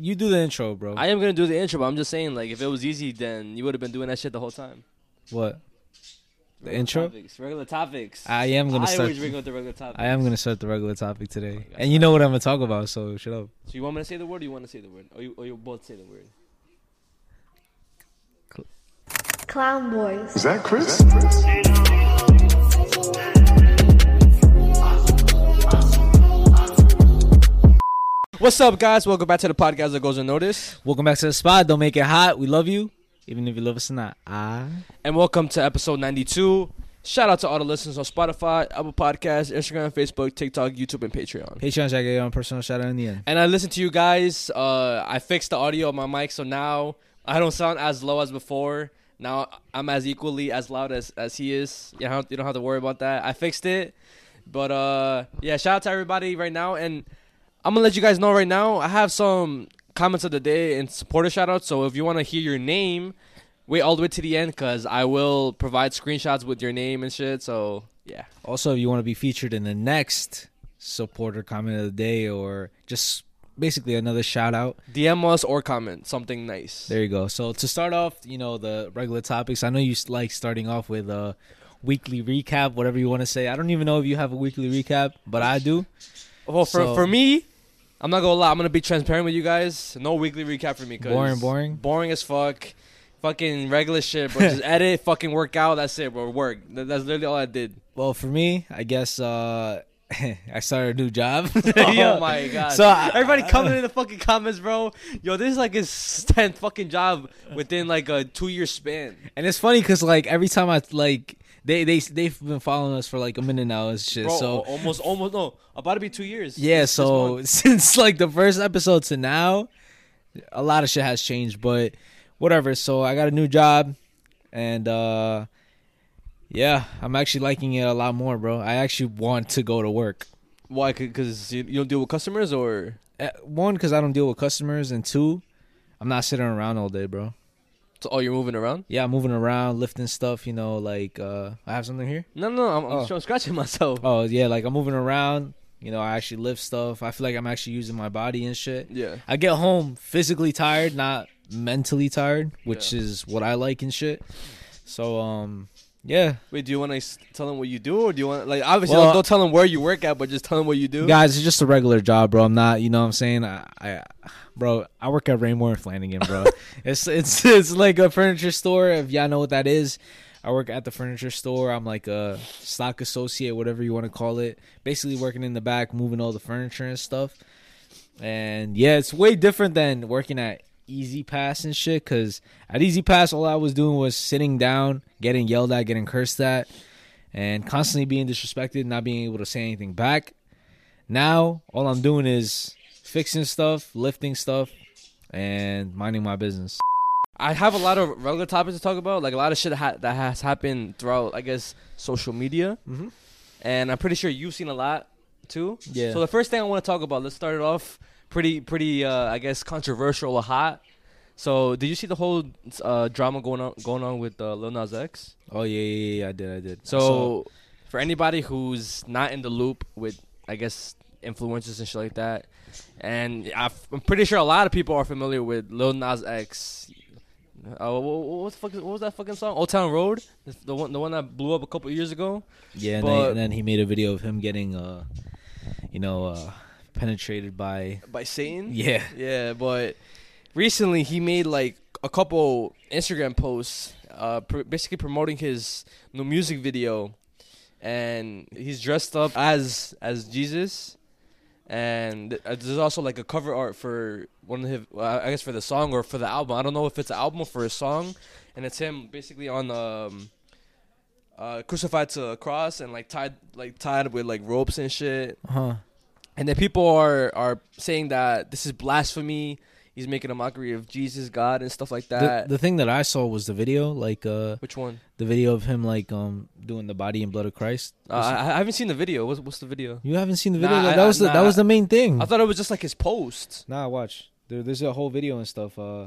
You do the intro, bro. I am gonna do the intro, but I'm just saying, like, if it was easy, then you would have been doing that shit the whole time. what? The Regular intro? Topics, regular topics. I am gonna I start. always bring up the regular topics. I am gonna start the regular topic today, Okay, and you know what I'm gonna talk about. So shut up. So you want me to say the word, or you want to say the word, or you, or you both say the word? Clown Boys. Is that Chris? What's up, guys? Welcome back to the podcast that goes unnoticed, Welcome back to the spot. Don't make it hot. We love you, even if you love us or not. Ah. and welcome to episode 92. Shout out to all the listeners on Spotify, Apple Podcasts, Instagram, Facebook, TikTok, YouTube, and Patreon. Patreon, check it on personal shout out in the end. And I listen to you guys. Uh, I fixed the audio of my mic, so now I don't sound as low as before. Now I'm as equally as loud as, as he is. You don't, you don't have to worry about that. I fixed it. But uh, yeah, shout out to everybody right now. And I'm gonna let you guys know right now. I have some comments of the day and supporter shout outs. So if you want to hear your name, wait all the way to the end because I will provide screenshots with your name and shit. So yeah. Also, if you want to be featured in the next supporter comment of the day, or just basically another shout out, DM us or comment something nice. there you go. So to start off, you know the regular topics. I know you like starting off with a weekly recap, whatever you want to say. I don't even know if you have a weekly recap, but I do. Well, for So- for me, I'm not gonna lie. I'm gonna be transparent with you guys. No weekly recap for me. 'cause Boring, boring? boring as fuck. Fucking regular shit, bro. Just edit, fucking work out. That's it, bro. Work. That- That's literally all I did. Well, for me, I guess uh I started a new job. oh my god. So, I- everybody coming in the fucking comments, bro. Yo, this is like his tenth fucking job within like a two year span. And it's funny because like every time I like they they they've been following us for like a minute now and shit. Bro, so almost, almost no, about to be two years. yeah, this- this so month. since like the first episode to now, a lot of shit has changed. But whatever. So I got a new job, and uh yeah, I'm actually liking it a lot more, bro. I actually want to go to work. why? Because you, you don't deal with customers, or Uh, One, because I don't deal with customers, and two, I'm not sitting around all day, bro. So, oh, you're moving around? Yeah, I'm moving around, lifting stuff. You know, like uh I have something here. No, no, I'm, I'm Oh. scratching myself. Oh yeah, like I'm moving around. You know, I actually lift stuff. I feel like I'm actually using my body and shit. Yeah. I get home physically tired, not mentally tired, which Yeah. is what I like and shit. So um, yeah, Wait, do you want to tell them what you do, or do you want like obviously Well, don't, don't tell them where you work at, but just tell them what you do? guys, it's just a regular job, bro. I'm not, you know, what I'm saying, I, I bro, I work at Raymour and Flanigan, bro. it's it's it's like a furniture store. If y'all know what that is. I work at the furniture store. I'm like a stock associate, whatever you want to call it. Basically, working in the back, moving all the furniture and stuff. And yeah, it's way different than working at E-ZPass and shit. Cause at E-ZPass, all I was doing was sitting down, getting yelled at, getting cursed at, and constantly being disrespected, not being able to say anything back. Now, all I'm doing is fixing stuff, lifting stuff, and minding my business. I have a lot of regular topics to talk about, like a lot of shit ha- that has happened throughout, I guess, social media, Mhm. and I'm pretty sure you've seen a lot too. Yeah. So the first thing I want to talk about, let's start it off pretty, pretty, uh, I guess, controversial or hot. So, did you see the whole uh, drama going on going on with uh, Lil Nas X? Oh yeah, yeah, yeah, I did, I did. I saw- So, for anybody who's not in the loop with, I guess, influencers and shit like that, and I've- I'm pretty sure a lot of people are familiar with Lil Nas X. Uh, what, fuck what was that fucking song? Old Town Road, the, one, the one that blew up a couple years ago. yeah, and, but- and then he made a video of him getting, uh, you know, uh, penetrated by. by Satan. Yeah, Yeah, but recently he made like a couple Instagram posts, uh, pr- basically promoting his new music video, and he's dressed up as as Jesus, and th- uh, there's also like a cover art for one of his, uh, I guess for the song or for the album. I don't know if it's an album or for a song, and it's him basically on um. Uh, crucified to a cross and like tied like tied with like ropes and shit huh? And then people are are saying that this is blasphemy. He's making a mockery of Jesus, God, and stuff like that. the thing that I saw was the video, like uh, Which one? the video of him like um doing the body and blood of Christ. Uh, I, I haven't seen the video. What's, what's the video? you haven't seen the video? Nah, Like, I- that was the, nah, that was the main thing. I thought it was just like his post. Nah, watch. There, there's a whole video and stuff. Uh,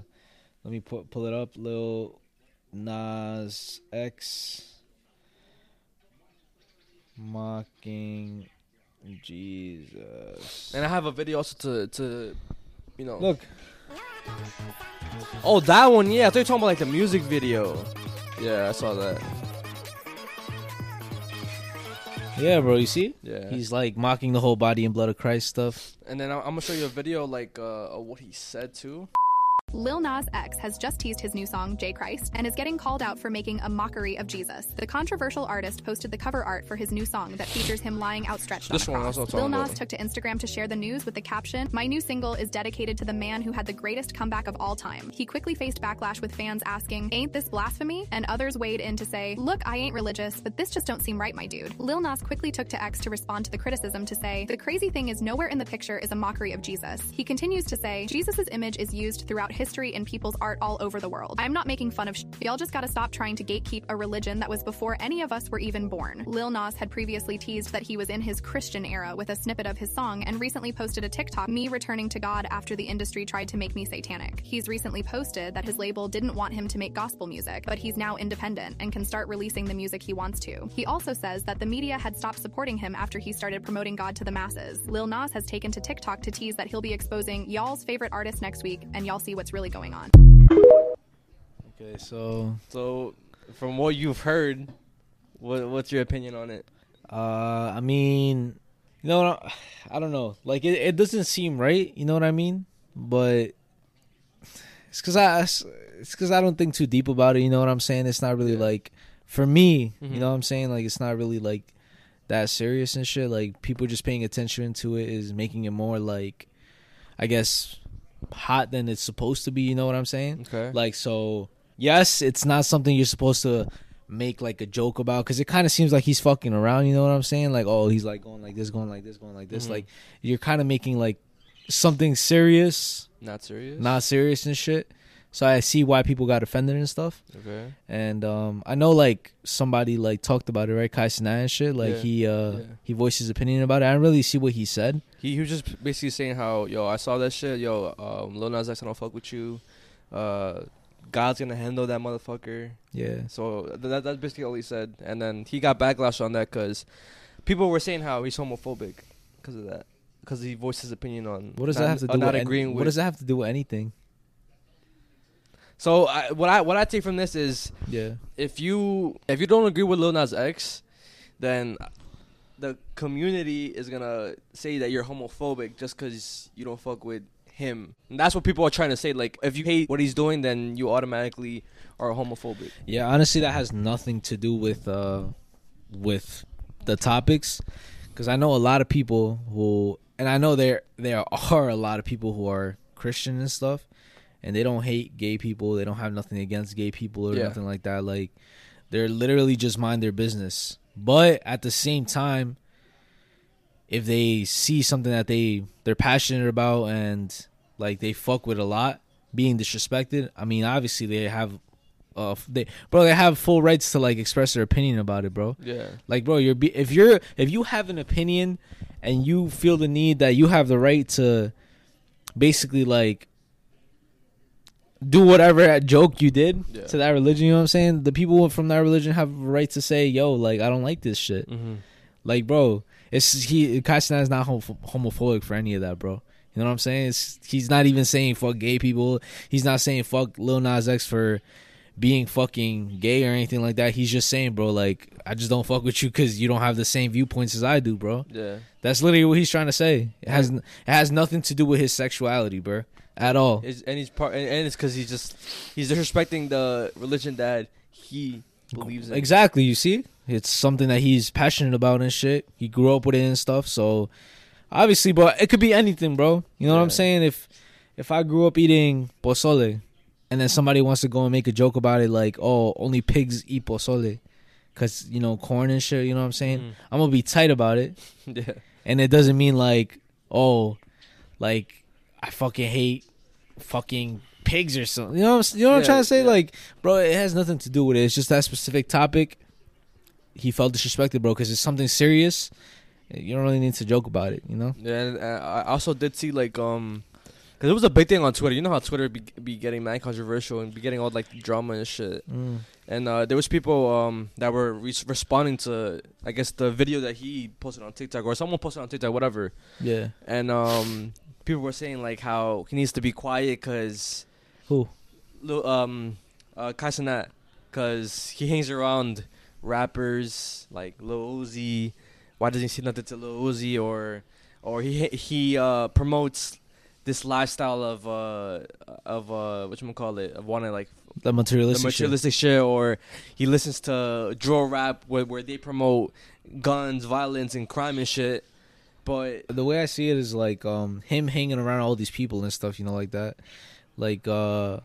let me put pull it up. Lil Nas X mocking Jesus. And I have a video also to to, you know. Look, Oh, that one. Yeah, I thought you were talking about like the music video. Yeah, I saw that. Yeah, bro. You see? Yeah. He's like mocking the whole body and blood of Christ stuff. and then I'm, I'm gonna show you a video like uh, of what he said too. Lil Nas X has just teased his new song, J Christ, and is getting called out for making a mockery of Jesus. The controversial artist posted the cover art for his new song that features him lying outstretched This on one, cross. Lil Nas about. took to Instagram to share the news with the caption, My new single is dedicated to the man who had the greatest comeback of all time. He quickly faced backlash with fans asking, Ain't this blasphemy? And others weighed in to say, Look, I ain't religious, but this just don't seem right, my dude. Lil Nas quickly took to X to respond to the criticism to say, The crazy thing is nowhere in the picture is a mockery of Jesus. He continues to say, Jesus' image is used throughout history in people's art all over the world. I'm not making fun of sh- y'all just gotta stop trying to gatekeep a religion that was before any of us were even born. Lil Nas had previously teased that he was in his Christian era with a snippet of his song and recently posted a TikTok, me returning to God after the industry tried to make me satanic. He's recently posted that his label didn't want him to make gospel music, but he's now independent and can start releasing the music he wants to. He also says that the media had stopped supporting him after he started promoting God to the masses. Lil Nas has taken to TikTok to tease that he'll be exposing y'all's favorite artist next week, and y'all see what's really going on. Okay, so So, from what you've heard, what what's your opinion on it? uh, I mean, you know, what I I don't know. Like it, it doesn't seem right. You know what I mean? But it's because I it's because I don't think too deep about it. You know what I'm saying? It's not really Yeah. like for me. Mhm. You know what I'm saying? Like it's not really like that serious and shit. Like people just paying attention to it is making it more like, I guess, hot than it's supposed to be. You know what I'm saying? Okay. Like so, yes, it's not something you're supposed to make like a joke about because it kind of seems like he's fucking around. You know what I'm saying? Like, oh, he's like going like this, going like this, going like this. Mhm. Like you're kind of making like something serious, Not serious. not serious and shit. So I see why people got offended and stuff. Okay. And um, I know like somebody like talked about it, right? Kai Cenat and shit. Like Yeah. he uh Yeah. he voiced his opinion about it. I didn't really see what he said. He, he was just basically saying how yo I saw that shit yo um, Lil Nas X I don't fuck with you, uh, God's gonna handle that motherfucker. Yeah. So th- that that's basically all he said, and then he got backlash on that because people were saying how he's homophobic because of that, because he voiced his opinion on What does not, that have to uh, do not with any- agreeing What does that have to do with anything? So I, what I what I take from this is Yeah. if you if you don't agree with Lil Nas X, then the community is gonna say that you're homophobic just because you don't fuck with him. And that's what people are trying to say. Like, if you hate what he's doing, then you automatically are homophobic. Yeah, honestly, that has nothing to do with uh with the topics, because I know a lot of people who, and I know there there are a lot of people who are Christian and stuff, and they don't hate gay people. They don't have nothing against gay people or Yeah. nothing like that. Like they're literally just mind their business. But at the same time, if they see something that they they're passionate about and like they fuck with a lot, being disrespected, I mean, obviously they have uh they bro they have full rights to like express their opinion about it bro Yeah. like bro you're be- if you're if you have an opinion and you feel the need that you have the right to basically like do whatever joke you did Yeah. to that religion you know what i'm saying the people from that religion have a right to say yo like i don't like this shit Mm-hmm. like bro it's he Kai Cenat is not homo- homophobic for any of that bro you know what i'm saying it's, he's not even saying fuck gay people he's not saying fuck lil nas x for being fucking gay or anything like that. He's just saying, bro, like I just don't fuck with you because you don't have the same viewpoints as I do, bro. Yeah. That's literally what he's trying to say. It has it has nothing to do with his sexuality, bro, at all. It's, and he's part, and, and it's because he's just he's disrespecting the religion that he believes in. Exactly. You see, it's something that he's passionate about and shit. He grew up with it and stuff. So obviously, but it could be anything, bro. You know what I'm saying? If if I grew up eating pozole, and then somebody wants to go and make a joke about it, like, oh, only pigs eat pozole, cause you know corn and shit. You know what I'm saying? Mhm. I'm gonna be tight about it, Yeah. and it doesn't mean like, oh, like I fucking hate fucking pigs or something. You know, what I'm, you know what I'm Yeah, trying to say? yeah. Like, bro, it has nothing to do with it. It's just that specific topic. He felt disrespected, bro, because it's something serious. You don't really need to joke about it, you know? Yeah, and uh, I also did see like um, cause it was a big thing on Twitter. You know how Twitter be be getting mad controversial and be getting all like drama and shit. Mm. And uh, there was people um that were re- responding to I guess the video that he posted on TikTok or someone posted on TikTok, whatever. Yeah. And um, people were saying like how he needs to be quiet because Who? um uh Kai Cenat because he hangs around rappers like Lil Uzi. Why doesn't he say nothing to Lil Uzi or or he he uh promotes this lifestyle of uh of uh what you call it of wanting like The materialistic. the shit. shit. or he listens to drill rap where where they promote guns, violence, and crime and shit. But the way I see it is like um him hanging around all these people and stuff, you know, like that. Like uh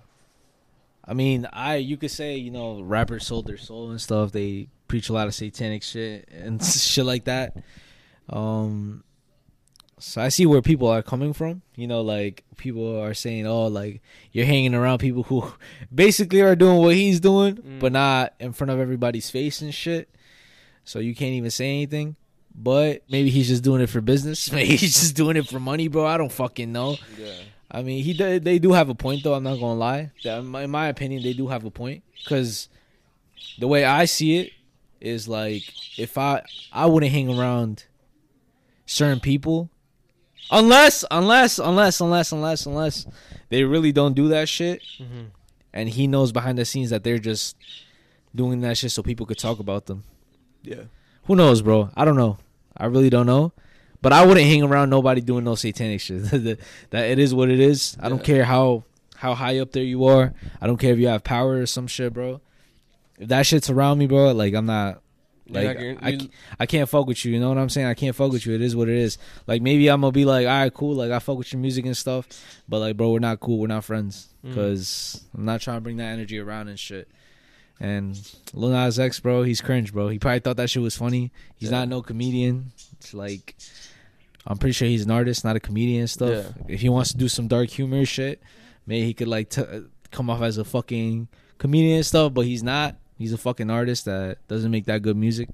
I mean, I you could say, you know, rappers sold their soul and stuff. They preach a lot of satanic shit and shit like that. Um so I see where people are coming from. You know, like people are saying, "Oh, like you're hanging around people who basically are doing what he's doing, Mm. but not in front of everybody's face and shit." So you can't even say anything. But maybe he's just doing it for business. Maybe he's just doing it for money, bro. I don't fucking know. yeah, I mean, he they do have a point though. I'm not gonna lie. In my, opinion, they do have a point because the way I see it is like if I I wouldn't hang around certain people unless unless unless unless unless unless they really don't do that shit Mhm. and he knows behind the scenes that they're just doing that shit so people could talk about them. yeah, Who knows, bro? I don't know. I really don't know. But I wouldn't hang around nobody doing no satanic shit. that it is what it is. I don't Yeah. care how how high up there you are. I don't care if you have power or some shit, bro. If that shit's around me, bro, like I'm not like not gonna- I, I can't fuck with you. You know what I'm saying? I can't fuck with you. It is what it is. Like maybe I'm gonna be like, all right, cool. Like I fuck with your music and stuff, but like, bro, we're not cool. We're not friends Mm. because I'm not trying to bring that energy around and shit. And Lil Nas X, bro, he's cringe, bro. He probably thought that shit was funny. He's Yeah. not no comedian. It's like I'm pretty sure he's an artist, not a comedian and stuff. Yeah. If he wants to do some dark humor shit, maybe he could like t- come off as a fucking comedian and stuff, but he's not. He's a fucking artist that doesn't make that good music.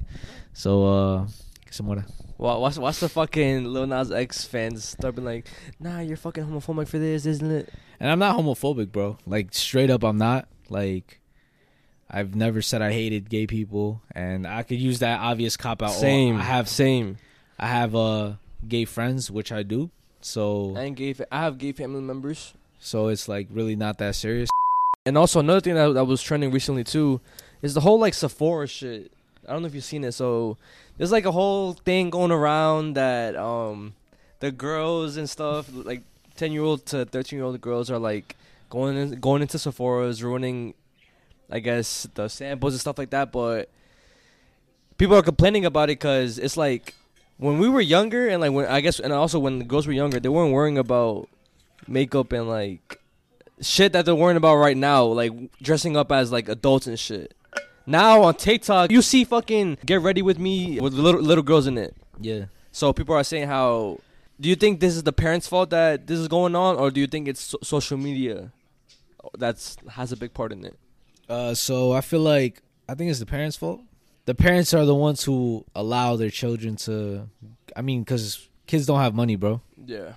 So, uh, some more. Wha- What's what's the fucking Lil Nas X fans start being like, nah, you're fucking homophobic for this, isn't it? And I'm not homophobic, bro. Like straight up, I'm not. Like, I've never said I hated gay people, and I could use that obvious cop out. Same. I have same. I have uh gay friends, which I do. So And gay, fa- I have gay family members. so it's like really not that serious. And also another thing that that was trending recently too is the whole like Sephora shit. I don't know if you've seen it. So there's like a whole thing going around that um the girls and stuff like ten year old to thirteen year old girls are like going in, going into Sephora's ruining, I guess the samples and stuff like that. But people are complaining about it because it's like when we were younger and like when I guess and also when the girls were younger they weren't worrying about makeup and like shit that they're worrying about right now, like dressing up as like adults and shit. Now on TikTok, you see fucking get ready with me with little little girls in it. Yeah. So people are saying how. Do you think this is the parents' fault that this is going on, or do you think it's so- social media that's has a big part in it? Uh, so I feel like I think it's the parents' fault. The parents are the ones who allow their children to. I mean, because kids don't have money, bro. Yeah.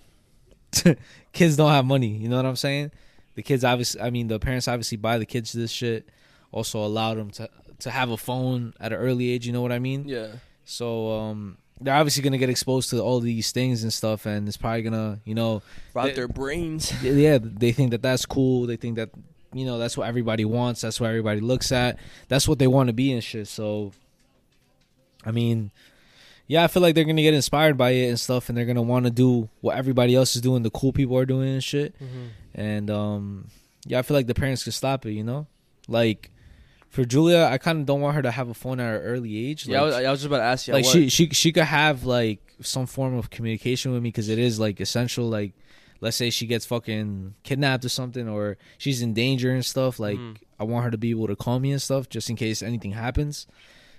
kids don't have money. You know what I'm saying? The kids obviously. I mean, the parents obviously buy the kids this shit. Also allow them to to have a phone at an early age. You know what I mean? Yeah. So um, they're obviously gonna get exposed to all these things and stuff, and it's probably gonna, you know, Rot They- their brains. yeah, they think that that's cool. They think that you know that's what everybody wants. That's what everybody looks at. That's what they want to be and shit. So, I mean, yeah, I feel like they're gonna get inspired by it and stuff, and they're gonna want to do what everybody else is doing. The cool people are doing and shit. And um, yeah, I feel like the parents could stop it. You know, like for Julia, I kind of don't want her to have a phone at her early age. Yeah, I was, I was just about to ask you. like what- she she she could have like some form of communication with me because it is like essential like let's say she gets fucking kidnapped or something or she's in danger and stuff like Mhm. i want her to be able to call me and stuff just in case anything happens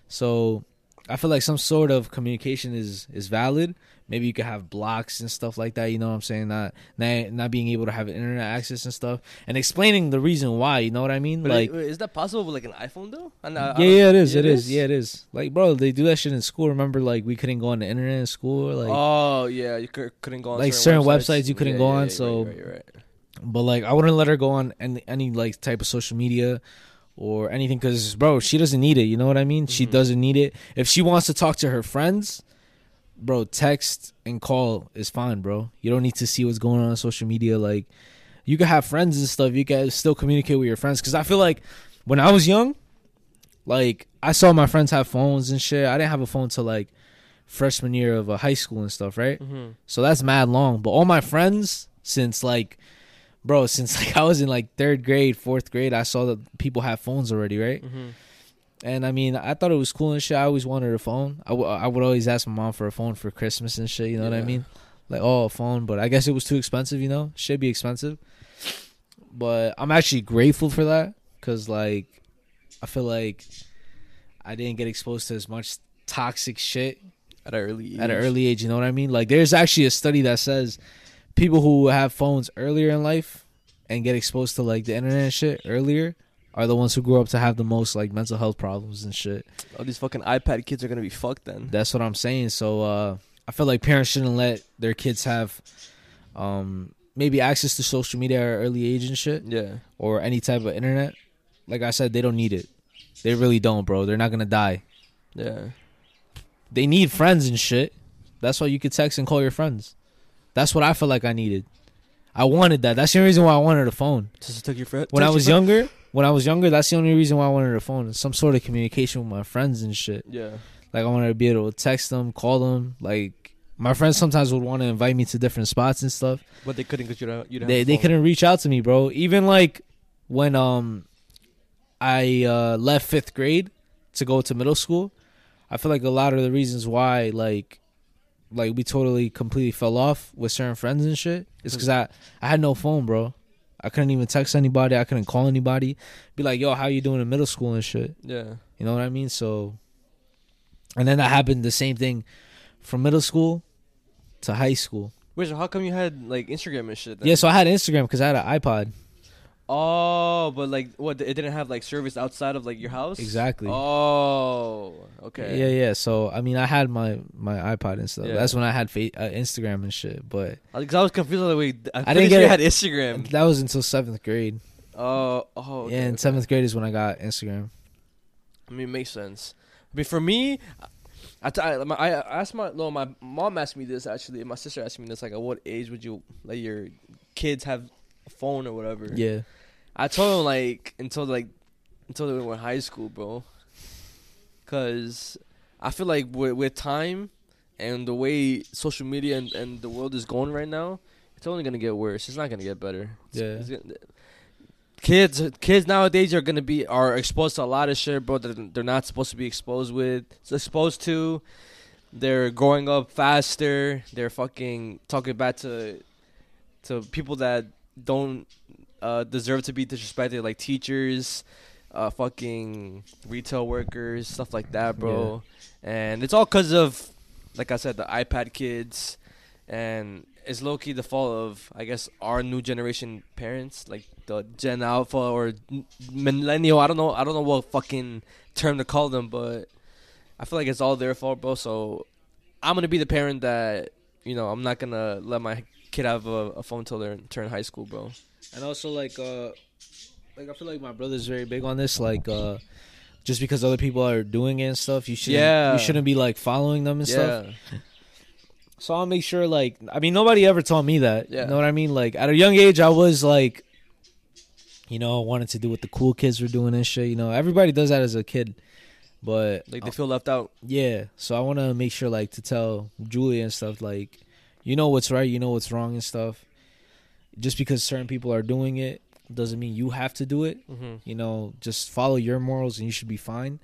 so i feel like some sort of communication is is valid maybe you could have blocks and stuff like that you know what i'm saying not not, not being able to have internet access and stuff and explaining the reason why you know what i mean But like is that possible with like an iPhone though? I- I yeah, don't- yeah, it is. It is. Yeah, it is. Like, bro, they do that shit in school. Remember, like, we couldn't go on the internet in school. Like, oh yeah, you couldn't go on Like certain websites you couldn't go on, so- right, right, right. but like, I wouldn't let her go on any any like type of social media or anything because, bro, she doesn't need it. You know what I mean? She Mhm. doesn't need it. If she wants to talk to her friends bro, text and call is fine, bro. You don't need to see what's going on on social media. Like, you can have friends and stuff. You can still communicate with your friends. Because I feel like when I was young, like I saw my friends have phones and shit. I didn't have a phone till like freshman year of uh, high school and stuff, right? Mm-hmm. So that's mad long. But all my friends since like, bro, since like I was in like third grade, fourth grade, I saw that people have phones already, right? Mm-hmm. And I mean, I thought it was cool and shit. I always wanted a phone. I, w- I would always ask my mom for a phone for Christmas and shit. You know what I mean? Like, oh, a phone. But I guess it was too expensive. You know, should be expensive. But I'm actually grateful for that because, like, I feel like I didn't get exposed to as much toxic shit At an early age. at an early age. You know what I mean? Like, there's actually a study that says people who have phones earlier in life and get exposed to like the internet and shit earlier are the ones who grew up to have the most like mental health problems and shit. All these fucking iPad kids are gonna be fucked then. That's what I'm saying. So uh I feel like parents shouldn't let their kids have um maybe access to social media at an early age and shit Yeah. or any type of internet. Like I said, they don't need it. They really don't, bro. They're not gonna die. Yeah. They need friends and shit. That's why you could text and call your friends. That's what I feel like I needed. I wanted that. That's the reason why I wanted a phone. Just took your friend. When I was younger, when I was younger, that's the only reason why I wanted a phone. Some sort of communication with my friends and shit. Yeah. Like I wanted to be able to text them, call them. Like my friends sometimes would want to invite me to different spots and stuff. But they couldn't because you don't. You don't. They they couldn't reach out to me, bro. Even like when um I uh left fifth grade to go to middle school, I feel like a lot of the reasons why like like we totally completely fell off with certain friends and shit is because I I had no phone, bro. I couldn't even text anybody. I couldn't call anybody. Be like, yo, how you doing in middle school and shit. Yeah. You know what I mean? So, and then that happened the same thing from middle school to high school. Wait, so how come you had like Instagram and shit? Then? Yeah, so I had Instagram because I had an iPod. Oh, but like, what? It didn't have like service outside of like your house. Exactly. Oh, okay. Yeah, yeah. So I mean, I had my my iPod and stuff. Yeah. That's when I had fa- uh, Instagram and shit. But Because I was confused on the way. I, didn't didn't get get had Instagram. that was until seventh grade. Oh, oh. Okay, yeah, in okay. seventh grade is when I got Instagram. I mean, it makes sense. I mean, for me, I, t- I, my- I asked my no, my mom asked me this actually. My sister asked me this like, at what age would you let your kids have a phone or whatever? Yeah, I told him like until like until they were in high school, bro. Cause I feel like with, with time and the way social media and, and the world is going right now, it's only gonna get worse. It's not gonna get better. It's- Yeah. it's gonna- kids, kids nowadays are gonna be are exposed to a lot of shit, bro. That they're not supposed to be exposed with, exposed to. They're growing up faster. They're fucking talking back to to people that don't uh, deserve to be disrespected, like teachers, uh, fucking retail workers, stuff like that, bro. And it's all because of, like I said, the iPad kids, and it's low key the fault of, I guess, our new generation parents, like the Gen Alpha or millennial. I don't know. I don't know what fucking term to call them, but I feel like it's all their fault, bro. So I'm gonna be the parent that you know I'm not gonna let my kid have a, a phone till they turn high school, bro. And also like uh, like I feel like my brother's very big on this. Like uh, just because other people are doing it and stuff, you should Yeah. you shouldn't be like following them and stuff. Yeah, So I'll make sure, like, I mean, nobody ever told me that. Yeah. You know what I mean? Like, at a young age, I was like, you know, wanted to do what the cool kids were doing and shit. You know, everybody does that as a kid, but like they feel left out. yeah. So I want to make sure, like, to tell Julia and stuff, like, you know what's right, you know what's wrong and stuff. Just because certain people are doing it doesn't mean you have to do it. Mm-hmm. You know, just follow your morals and you should be fine.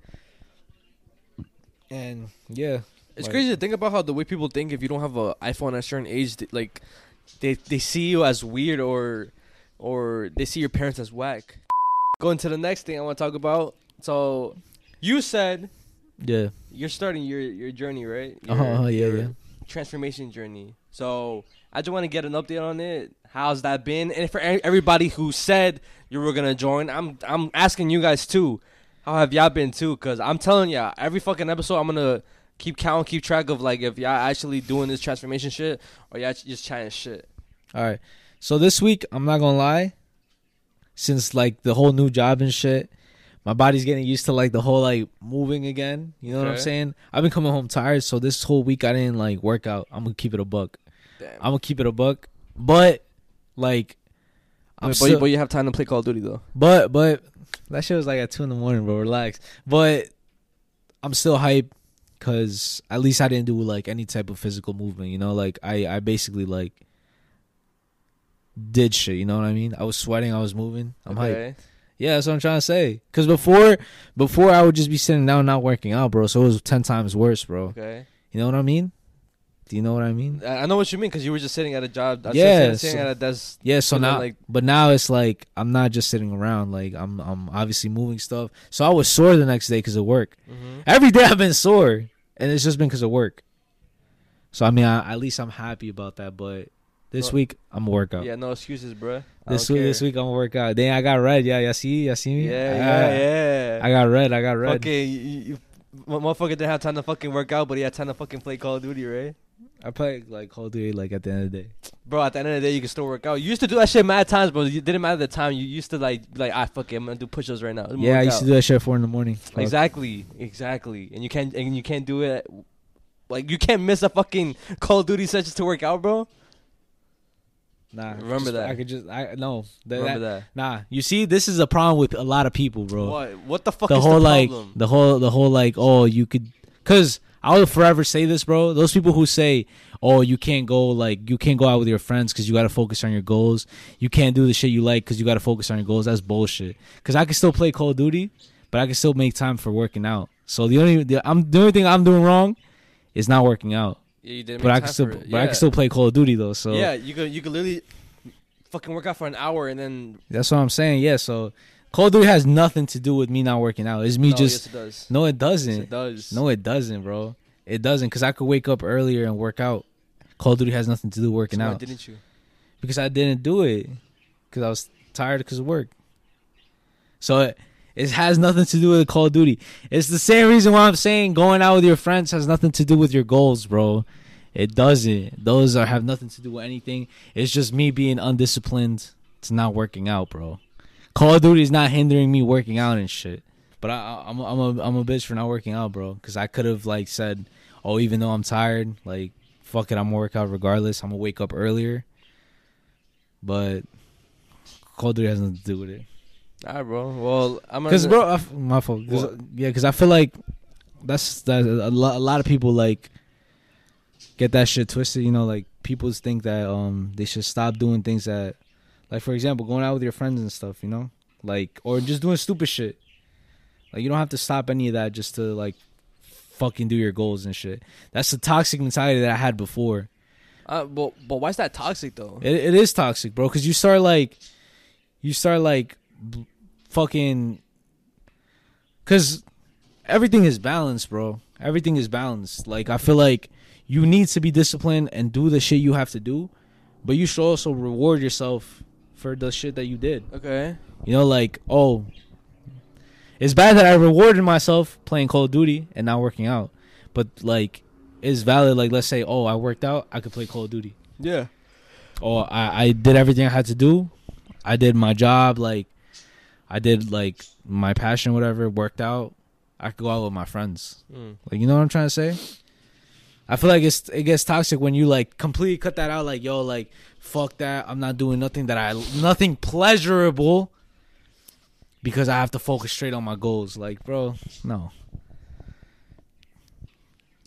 And yeah, It's Like- crazy to think about how the way people think if you don't have an iPhone at a certain age, th- like they they see you as weird or or they see your parents as whack. Going to the next thing I want to talk about. So you said yeah, you're starting your your journey, right? Your, Uh-huh, yeah, your yeah. Transformation journey. So I just want to get an update on it. How's that been? And for everybody who said you were gonna join, I'm I'm asking you guys too. How have y'all been too? Cause I'm telling y'all, every fucking episode I'm gonna keep count, keep track of like if y'all actually doing this transformation shit or y'all just chatting shit. All right. So this week, I'm not gonna lie, since like the whole new job and shit, my body's getting used to like the whole like moving again. You know what I'm saying? I've been coming home tired, so this whole week I didn't like work out. I'm gonna keep it a buck. Damn. I'm gonna keep it a buck, but like, I'm but, still, you, but you have time to play Call of Duty though. but but that shit was like at two in the morning, bro. Relax. But I'm still hype because at least I didn't do like any type of physical movement. You know, like I I basically like did shit. You know what I mean? I was sweating. I was moving. I'm hype. okay. Yeah, that's what I'm trying to say. Because before before I would just be sitting down not working out, bro. So it was ten times worse, bro. Okay. You know what I mean? Do you know what I mean? I I know what you mean because you were just sitting at a job. uh, Yeah, Sitting, sitting so- at a desk. Yeah, so now, like- but now it's like I'm not just sitting around. Like I'm, I'm obviously moving stuff. So I was sore the next day because of work. Mm-hmm. Every day I've been sore, and it's just been because of work. So I mean, I, at least I'm happy about that. But this week I'm gonna work out. Yeah, no excuses, bruh. I this week, this week I'm gonna work out. Then I got red. Yeah, y'all see, y'all see me. Yeah, I yeah, got- yeah. I got red. I got red. Fucking, you, you, you- motherfucker didn't have time to fucking work out, but he had time to fucking play Call of Duty, right? I play like Call of Duty like at the end of the day. Bro, at the end of the day, you can still work out. You used to do that shit mad times, bro. It didn't matter the time. You used to like, like, ah, fuck it, I'm gonna do push-ups right now. Yeah, I used out. to do that shit at four in the morning. Fuck. Exactly, exactly. And you can't, and you can't do it. Like you can't miss a fucking Call of Duty session to work out, bro. Nah, Remember just- that. I could just I no. That, Remember that- that. Nah, you see, this is a problem with a lot of people, bro. What? What the fuck the is whole the like the whole the whole like oh you could because I will forever say this, bro. Those people who say oh you can't go like you can't go out with your friends because you got to focus on your goals. You can't do the shit you like because you got to focus on your goals. That's bullshit. Because I can still play Call of Duty, but I can still make time for working out. So the only the, I'm the only thing I'm doing wrong is not working out. yeah, you didn't But I can still but I can still play Call of Duty though. So Yeah, you could you could literally fucking work out for an hour and then that's what I'm saying. Yeah. So Call of Duty has nothing to do with me not working out. It's me no, just yes, it does. no, it doesn't. it does. No, it doesn't, bro. It doesn't because I could wake up earlier and work out. Call of Duty has nothing to do with working So why out didn't you? because I didn't do it because I was tired because of work. So it, it has nothing to do with Call of Duty. It's the same reason why I'm saying going out with your friends has nothing to do with your goals, bro. It doesn't. Those are have nothing to do with anything. It's just me being undisciplined. It's not working out, bro. Call of Duty is not hindering me working out and shit. But I, I'm a, I'm a I'm a bitch for not working out, bro. Because I could have like said, oh, even though I'm tired, like fuck it, I'm gonna work out regardless. I'm gonna wake up earlier. But Call of Duty has nothing to do with it. Alright, bro. Well, I'm Because bro, I my fault. 'Cause- yeah, because I feel like that's that a lot. A lot of people like get that shit twisted. You know, like people think that um they should stop doing things that, like for example, going out with your friends and stuff. You know, like or just doing stupid shit. Like you don't have to stop any of that just to like fucking do your goals and shit. That's the toxic mentality that I had before. Uh, but but why is that toxic though? It, it is toxic, bro. Because you start like, you start like, b- fucking. Because everything is balanced, bro. Everything is balanced. Like I feel like you need to be disciplined and do the shit you have to do, but you should also reward yourself for the shit that you did. Okay. You know, like oh, it's bad that I rewarded myself playing Call of Duty and not working out, but like it's valid. Like let's say oh I worked out, I could play Call of Duty Yeah. or I, I did everything I had to do. I did my job, like I did like my passion, whatever, worked out. I could go out with my friends. Mm. Like you know what I'm trying to say? I feel like it's it gets toxic when you like completely cut that out, like, yo, like, fuck that. I'm not doing nothing that I nothing pleasurable because I have to focus straight on my goals. Like, bro, no.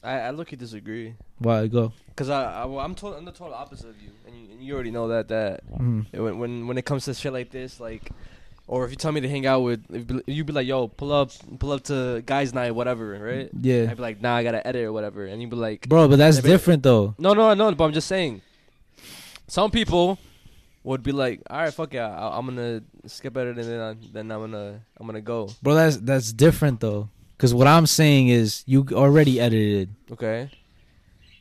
I I look at disagree. Why go? Cause I, I I'm total, I'm the total opposite of you, and you, and you already know that that Mm. when when when it comes to shit like this, like, or if you tell me to hang out with, you be- like, yo, pull up, pull up to guys' night, whatever, right? Yeah. I'd be like, nah, I gotta edit or whatever, and you'd be like, Bro, but that's different though. no, no, no, but I'm just saying, some people would be like, all right, fuck yeah, I, I'm gonna skip edit and then I, then I'm gonna I'm gonna go, Bro, that's that's different though. Cause what I'm saying is you already edited, okay,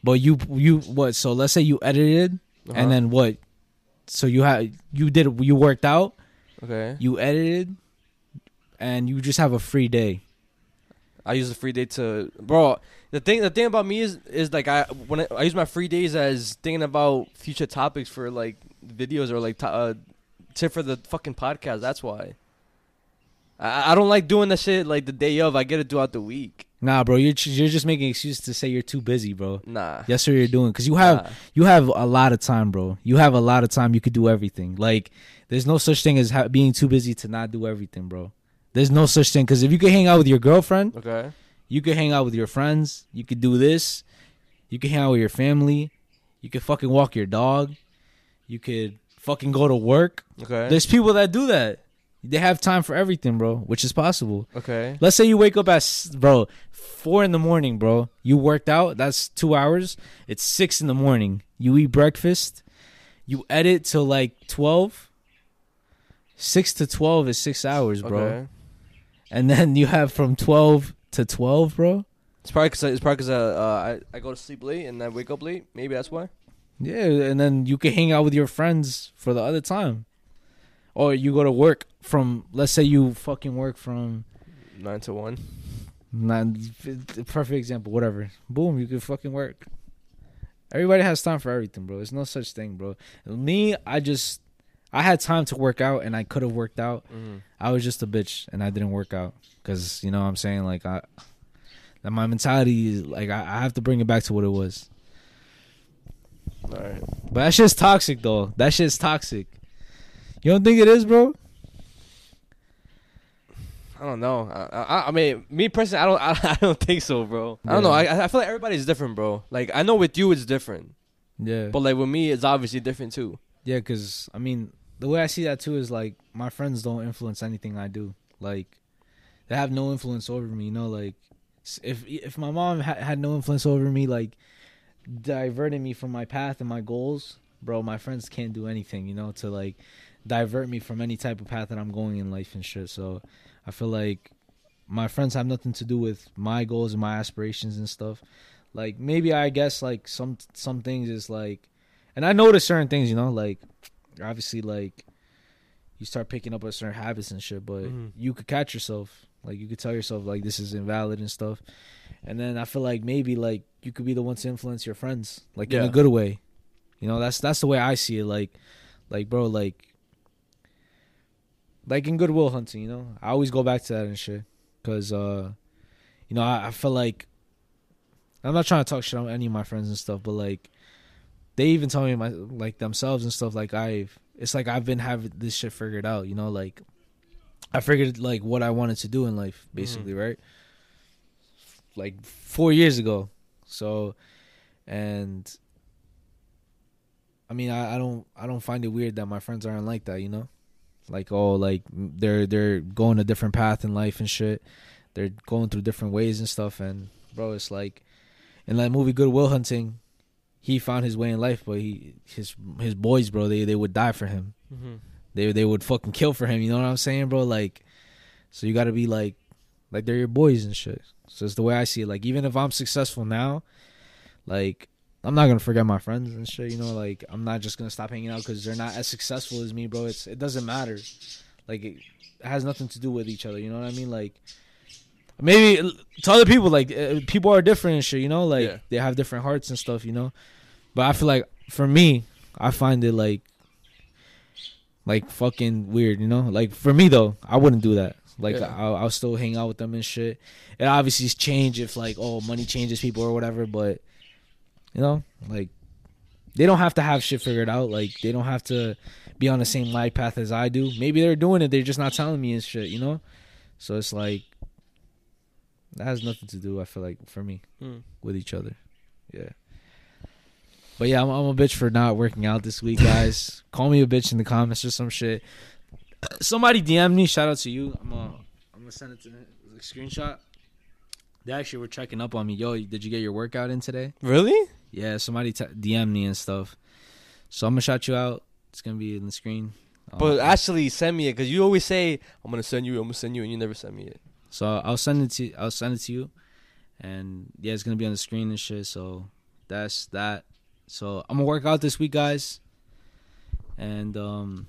but you you what? So let's say you edited, Uh-huh. and then what? So you had you did you worked out, okay, you edited, and you just have a free day. I use the free day to, bro. The thing, the thing about me is, is like I when I, I use my free days as thinking about future topics for like videos or like to, uh, tip for the fucking podcast. That's why. I, I don't like doing that shit like the day of. I get it throughout the week. Nah, bro, you're you're just making excuses to say you're too busy, bro. Nah. Yes, sir, you're doing because you have Nah. you have a lot of time, bro. You have a lot of time. You could do everything. Like, there's no such thing as ha- being too busy to not do everything, bro. There's no such thing because if you could hang out with your girlfriend, Okay. you could hang out with your friends. You could do this. You could hang out with your family. You could fucking walk your dog. You could fucking go to work. Okay. There's people that do that. They have time for everything, bro, which is possible. okay. Let's say you wake up at bro four in the morning, bro. You worked out. That's two hours. It's six in the morning. You eat breakfast. You edit till like twelve. Six to twelve is six hours, bro. Okay. And then you have from twelve to twelve, bro. It's probably because it's probably 'cause, uh, uh, I I go to sleep late and I wake up late. Maybe that's why. Yeah, and then you can hang out with your friends for the other time. Or you go to work from. Let's say you fucking work from. Nine to one. Nine, perfect example. Whatever. Boom. You can fucking work. Everybody has time for everything, bro. There's no such thing, bro. Me, I just I had time to work out, and I could have worked out. Mm-hmm. I was just a bitch, and I didn't work out because you know what I'm saying like I that my mentality is like I, I have to bring it back to what it was. All right. But that shit's toxic though. That shit's toxic. You don't think it is, bro? I don't know. I, I, I mean, me personally, I don't. I, I don't think so, bro. I don't know. I, I feel like everybody's different, bro. Like I know with you it's different, Yeah. but like with me it's obviously different too. Yeah, because I mean, the way I see that too is like my friends don't influence anything I do. Like, they have no influence over me. You know, like if if my mom ha- had no influence over me, like diverting me from my path and my goals, bro, my friends can't do anything. You know, to like divert me from any type of path that I'm going in life and shit. So I feel like my friends have nothing to do with my goals and my aspirations and stuff. Like maybe I guess like some some things is like and I notice certain things, you know, like obviously like you start picking up on certain habits and shit, but Mhm. you could catch yourself. Like you could tell yourself like this is invalid and stuff. And then I feel like maybe like you could be the one to influence your friends, like in a good way. You know, that's that's the way I see it. Like like bro, like like in Good Will Hunting, you know, I always go back to that and shit, cause uh, you know, I, I feel like I'm not trying to talk shit on any of my friends and stuff, but like they even tell me my like themselves and stuff. Like I've, it's like I've been having this shit figured out, you know, like I figured like what I wanted to do in life, basically, right? Like four years ago, so and. I mean, I, I don't, I don't find it weird that my friends aren't like that, you know like oh like they're they're going a different path in life and shit. They're going through different ways and stuff. And bro it's like in that movie good will hunting he found his way in life but he his his boys bro they they would die for him. Mm-hmm. they they would fucking kill for him. You know what i'm saying bro? Like so you got to be like like they're your boys and shit. So it's the way i see it. Like even if i'm successful now like I'm not gonna forget my friends and shit. You know, like I'm not just gonna stop hanging out because they're not as successful as me, bro. It's it doesn't matter. Like it, it has nothing to do with each other. You know what I mean? Like maybe to other people, like uh, people are different and shit. You know, like Yeah. they have different hearts and stuff. You know, but I feel like for me, I find it like like fucking weird. You know, like for me though, I wouldn't do that. Like Yeah. I'll, I'll still hang out with them and shit. It obviously change if like oh money changes people or whatever, but you know, like they don't have to have shit figured out. Like they don't have to be on the same life path as I do. Maybe they're doing it, they're just not telling me and shit, you know? So it's like that has nothing to do, I feel like, for me Mm. with each other. Yeah. But yeah, I'm, I'm a bitch for not working out this week, guys. Call me a bitch in the comments or some shit. Somebody DM me. Shout out to you. I'm gonna I'm gonna send it to the screenshot. They actually were checking up on me. Yo, did you get your workout in today? Really? Yeah, somebody t- DM me and stuff. So I'm gonna shout you out. It's gonna be in the screen. But actually, send me it because you always say I'm gonna send you, I'm gonna send you, and you never send me it. So I'll send it to I'll send it to you, and yeah, it's gonna be on the screen and shit. So that's that. So I'm gonna work out this week, guys, and um,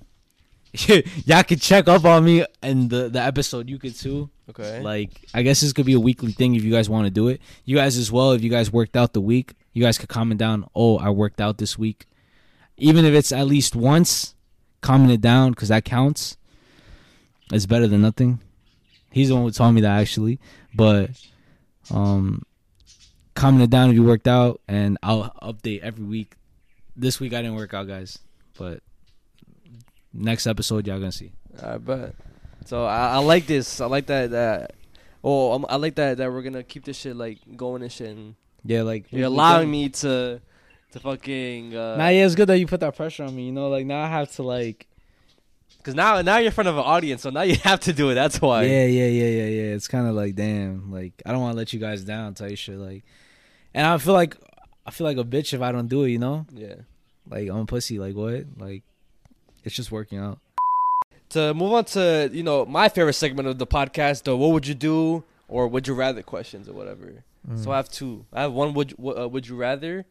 y'all can check up on me and the the episode. You could too. Okay. Like I guess this could be a weekly thing if you guys want to do it. You guys as well. If you guys worked out the week, you guys could comment down. Oh, I worked out this week, even if it's at least once. Comment it down because that counts. It's better than nothing. He's the one who told me that actually. But um, comment it down if you worked out, and I'll update every week. This week I didn't work out, guys, but next episode y'all gonna see. I bet. So I, I like this. I like that. That. Oh, I'm, I like that. That we're gonna keep this shit like going and shit. And Yeah, like you're allowing me to, to fucking. Uh, Nah, yeah, it's good that you put that pressure on me. You know, like now I have to like. Cause now, now you're in front of an audience, so now you have to do it. That's why. Yeah, yeah, yeah, yeah, yeah. It's kind of like, damn, like I don't want to let you guys down. Tell you shit, like, and I feel like I feel like a bitch if I don't do it. You know, Yeah. like I'm a pussy. Like what? Like it's just working out. To move on to you know my favorite segment of the podcast, the what would you do or would you rather questions or whatever. Mm. So I have two. I have one would uh, would you rather,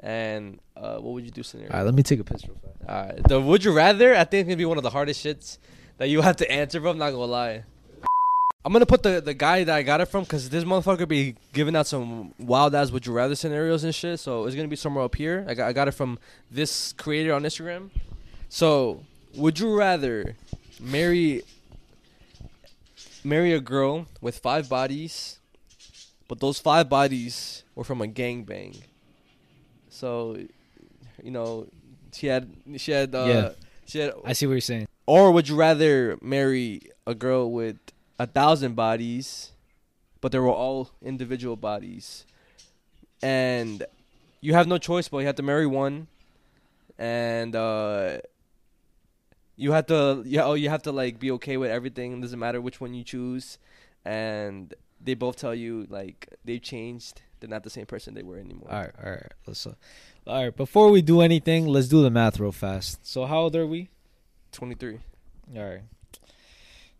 and uh, what would you do scenario. All right, let me take a fast. All right. The would you rather, I think, is gonna be one of the hardest shits that you have to answer, bro. I'm not gonna lie. I'm gonna put the the guy that I got it from because this motherfucker be giving out some wild ass would you rather scenarios and shit. So it's gonna be somewhere up here. I got I got it from this creator on Instagram. So would you rather marry marry a girl with five bodies, but those five bodies were from a gangbang? So, you know, she had she had uh, Yeah. she had I see what you're saying. or would you rather marry a girl with a thousand bodies, but they were all individual bodies, and you have no choice, but you have to marry one, and uh, you have to yeah oh you have to like be okay with everything. It doesn't matter which one you choose, and they both tell you like they've changed. They're not the same person they were anymore. All right, all right. Let's. Uh, all right. Before we do anything, let's do the math real fast. So how old are we? Twenty three. All right.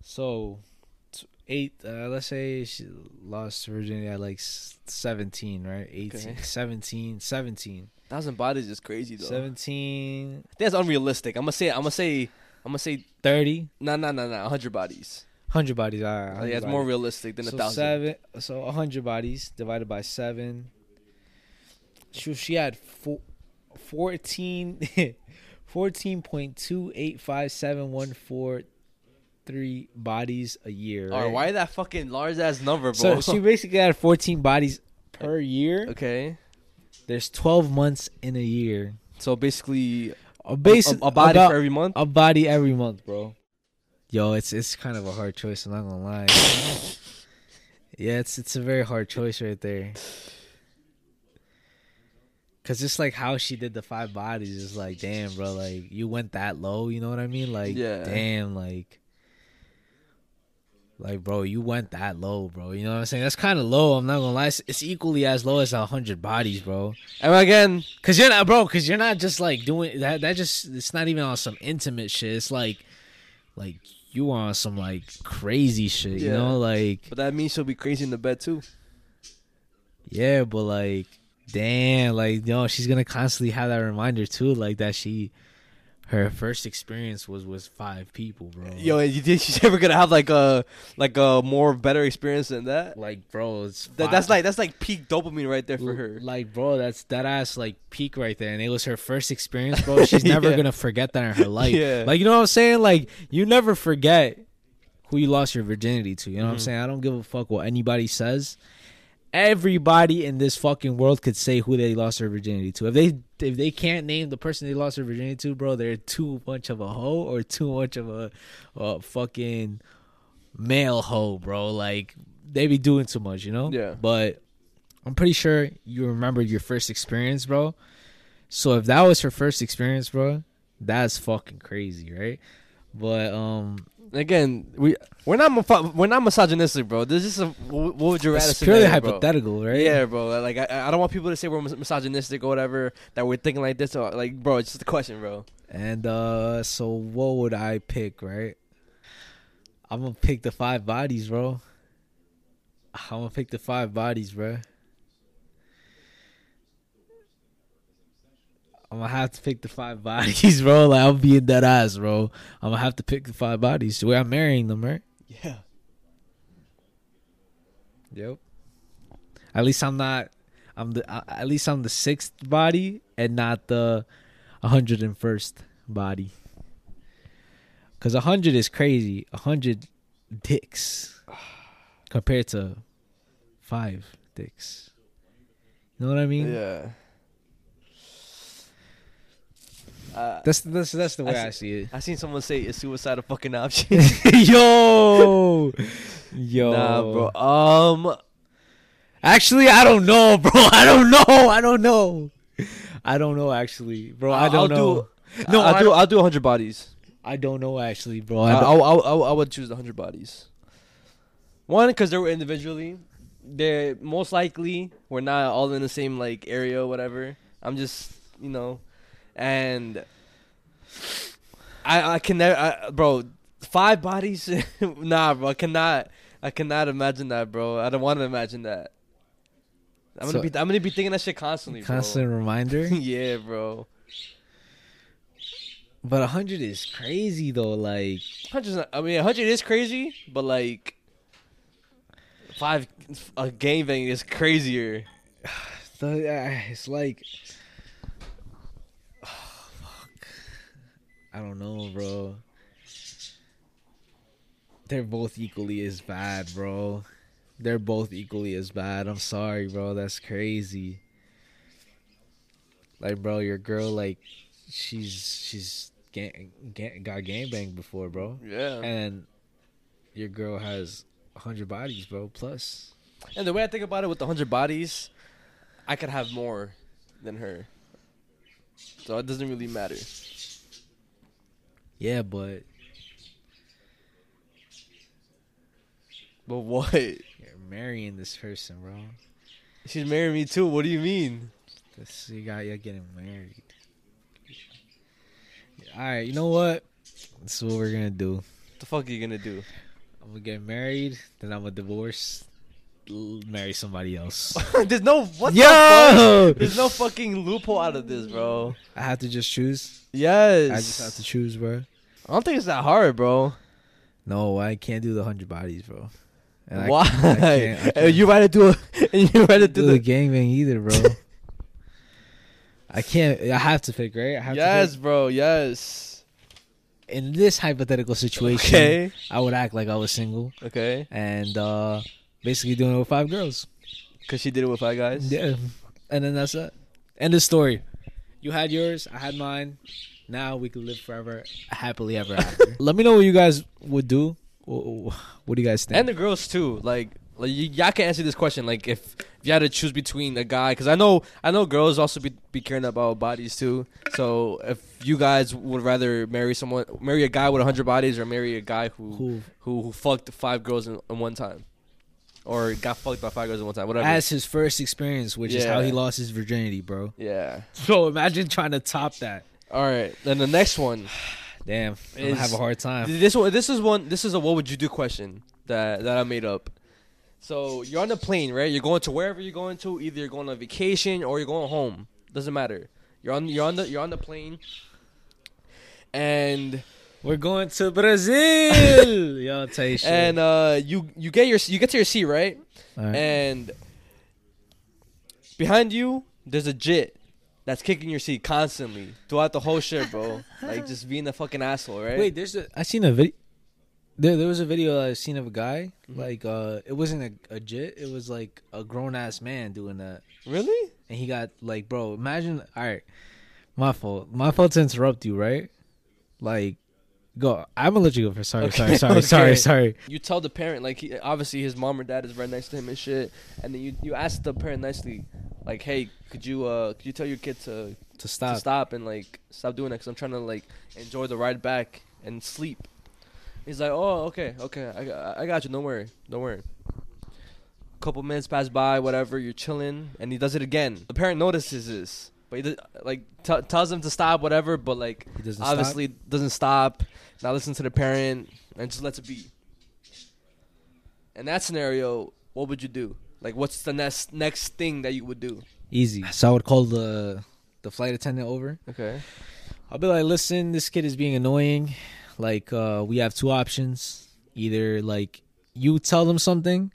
So eight. Uh, let's say she lost virginity at like seventeen, right? 18, Okay. 17, 17. Thousand bodies is crazy though. 17, I think that's unrealistic. I'm gonna say I'm gonna say I'm gonna say 30, no no no no hundred bodies. 100 bodies. All right. Uh, 100 yeah, it's more bodies. realistic than so a thousand. seven. So 100 bodies divided by seven. She she had four, 14. 14.2857143 bodies a year. All right, right? why that fucking large ass number, bro? So she basically had 14 bodies per year. okay, There's 12 months in a year. so basically A a, basic a body about for every month. a body every month, bro. Yo, it's it's kind of a hard choice. I'm not gonna lie. yeah, it's it's a very hard choice right there. Cause it's like how she did the five bodies is like, damn, bro, like you went that low. You know what I mean? Like, Yeah. damn, like, like, bro, you went that low, bro. You know what I'm saying? That's kind of low. I'm not gonna lie. It's, equally as low as a hundred bodies, bro. And again, Cause you're not, bro. Cause you're not just like doing that. That just it's not even on some intimate shit. It's like, like you on some like crazy shit. You Yeah. know, like but that means she'll be crazy in the bed too. yeah, but like, damn, like you know, she's gonna constantly have that reminder too, like that she, her first experience was with five people, bro. Yo, you think she's ever gonna have like a like a more better experience than that? like, bro, it's five- that's like that's like peak dopamine right there for her. Like, bro, that's that ass like peak right there, and it was her first experience, bro. She's never Yeah. gonna forget that in her life. Yeah. Like, you know what I'm saying? Like, you never forget who you lost your virginity to. You know what I'm Mhm. saying? I don't give a fuck what anybody says. Everybody in this fucking world could say who they lost their virginity to. If they if they can't name the person they lost their virginity to, bro, they're too much of a hoe or too much of a, a fucking male hoe, bro. Like they be doing too much, you know? Yeah. But I'm pretty sure you remember your first experience, bro. So if that was her first experience, bro, that's fucking crazy, right? But um, Again, we we're not we're not misogynistic, bro. This is a what would you rather it's purely scenario, bro. hypothetical, right? Yeah, bro. Like I, I don't want people to say we're mis- misogynistic or whatever that we're thinking like this. Or, like, bro, it's just a question, bro. And uh, so what would I pick, right? I'm gonna pick the five bodies, bro. I'm gonna pick the five bodies, bro. I'm gonna have to pick the five bodies, bro. Like I'm being dead ass, bro. I'm gonna have to pick the five bodies. The way I'm marrying them, right? Yeah. Yep. At least I'm not. I'm the. uh, At least I'm the sixth body and not the 101st body. Cause a hundred is crazy. A hundred dicks. compared to five dicks. You know what I mean? Yeah. Uh, That's that's that's the way I I, see it. I seen someone say is suicide a fucking option. yo, yo, Nah, bro. Um, Actually, I don't know, bro. I don't know. I don't know. I don't know. Actually, bro. I don't I'll know. do- no, I'll I do. I'll do hundred bodies. I don't know. Actually, bro. I, I I, I, I, would choose the hundred bodies. One, because they were individually. They most likely we're not all in the same like area, or whatever. I'm just, you know, and I I can never, I, bro. Five bodies, nah, bro. I cannot. I cannot imagine that, bro. I don't want to imagine that. I'm gonna be. I'm gonna be thinking that shit constantly, constant reminder. yeah, bro. But a hundred is crazy though. Like, Hundred. I mean, hundred is crazy, but like five a gangbang is crazier. uh, it's like, oh, fuck. I don't know, bro. They're both equally as bad, bro. They're both equally as bad. I'm sorry, bro. That's crazy. Like, bro, your girl, like, she's she's gang, gang, got gangbanged before, bro, Yeah. and your girl has a hundred bodies, bro. Plus, And the way I think about it, with the hundred bodies, I could have more than her. So it doesn't really matter. Yeah, but But what? you're marrying this person, bro. She's marrying me too. What do you mean? This you got you're getting married. All right, you know what? This is what we're gonna do. What the fuck are you gonna do? I'm gonna get married, then I'm gonna divorce, marry somebody else. There's no what the Yo! fuck? There's no fucking loophole out of this, bro. I have to just choose. Yes. I just have to choose, bro. I don't think it's that hard, bro. No, I can't do the hundred bodies, bro. And I Why? can't- I can't- I can't you rather do a, and you rather do do the the gangbang either, bro. I can't. I have to pick, right? I have yes, to bro. Yes. In this hypothetical situation, Okay. I would act like I was single Okay. and uh basically doing it with five girls. Cause she did it with five guys. Yeah, and then that's it. End of story. You had yours, I had mine. Now we can live forever, happily ever after. Let me know what you guys would do. Wh- wh- What do you guys think? And the girls too. Like, like y- y'all can answer this question. Like, if, if you had to choose between a guy, because I know I know girls also be be caring about bodies too. So if you guys would rather marry someone, marry a guy with hundred bodies, or marry a guy who who Who who, fucked five girls in, in one time, or got fucked by five girls in one time, whatever. as his first experience, which is how he lost his virginity, bro. yeah. So imagine trying to top that. All right. Then the next one. Damn, I'm gonna Is- have a hard time. This one, this is one. This is a what would you do question that that I made up. So you're on the plane, right? You're going to wherever you're going to. Either you're going on vacation or you're going home. Doesn't matter. You're on you're on the you're on the plane, and We're going to Brazil. Tell you shit. and uh, you you get your you get to your seat, right? Right. And behind you, there's a jit that's kicking your seat constantly throughout the whole shit, bro. like just being a fucking asshole, right? Wait, there's a. I seen a video. There, there was a video I seen of a guy Mhm. like uh, it wasn't a, a jit. It was like a grown ass man doing that, really? and he got like, bro, imagine. All right, my fault. My fault to interrupt you, right? Like, go. I'm gonna let you go first. Sorry, Okay, sorry, sorry, okay. sorry, sorry. you tell the parent like he, obviously his mom or dad is right next to him and shit, and then you you ask the parent nicely, like, hey, could you uh could you tell your kid to To stop. to stop and like stop doing that because I'm trying to like enjoy the ride back and sleep. He's like, oh okay okay I got- I got you don't worry don't worry. Couple minutes pass by whatever you're chilling and he does it again. The parent notices this. But he like t- tells him to stop, whatever. But like, He doesn't obviously doesn't stop. Not listen to the parent and just lets it be. In that scenario, what would you do? Like, what's the next next thing that you would do? Easy. So I would call the the flight attendant over. Okay. I'll be like, listen, this kid is being annoying. Like, uh, we have two options. Either like you tell them something,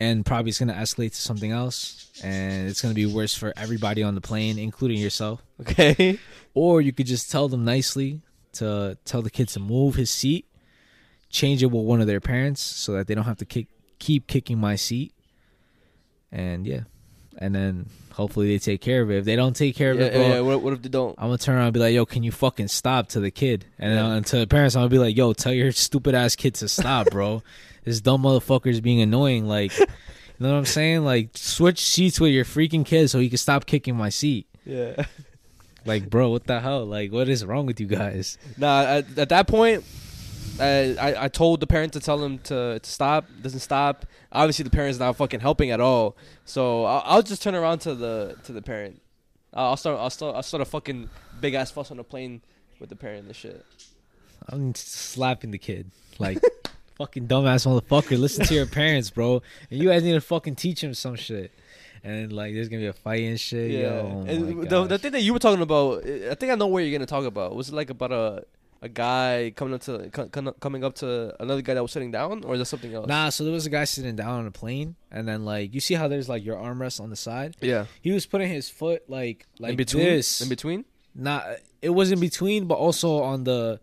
and probably it's gonna escalate to something else, and it's gonna be worse for everybody on the plane, including yourself. Okay. Or you could just tell them nicely to tell the kid to move his seat, change it with one of their parents, so that they don't have to kick keep kicking my seat, and yeah, and then hopefully they take care of it. If they don't take care of Yeah, it, bro, yeah, yeah. What, what if they don't? I'm gonna turn around and be like, "Yo, can you fucking stop?" to the kid, and then, and to the parents, I'm gonna be like, "Yo, tell your stupid ass kid to stop, bro. this dumb motherfucker is being annoying. Like, you know what I'm saying? Like, switch seats with your freaking kid so he can stop kicking my seat. Yeah. Like, bro, what the hell? Like, what is wrong with you guys? Nah, at, at that point, I, I I told the parent to tell him to, to stop. Doesn't stop. Obviously, the parent's not fucking helping at all. So I'll, I'll just turn around to the to the parent. I'll start I'll start I'll start a fucking big ass fuss on the plane with the parent and the shit. I'm slapping the kid. Like, fucking dumbass motherfucker. Listen to your parents, bro. And you guys need to fucking teach him some shit. And like, there's gonna be a fight and shit. Yeah. Yo, oh and the the thing that you were talking about, I think I know where you're gonna talk about. Was it like about a a guy coming up to co- co- coming up to another guy that was sitting down, or is that something else? Nah, so there was a guy sitting down on a plane, and then like you see how there's like your armrest on the side. Yeah. He was putting his foot like like in between. this. In between. Not it was in between, but also on the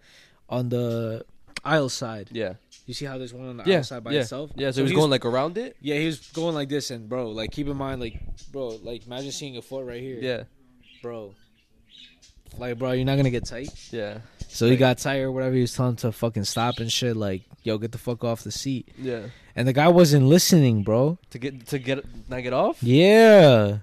on the aisle side. Yeah. You see how there's one on the Yeah. aisle side by yeah. itself. Yeah. So, he was going like around it. yeah, he was going like this, and bro, like keep in mind, like bro, like imagine seeing a foot right here. Yeah. bro. Like, bro, you're not gonna get tight. Yeah. So he got or whatever. He was telling him to fucking stop and shit. Like, yo, get the fuck off the seat. Yeah. And the guy wasn't listening, bro. To get to get not get off. Yeah.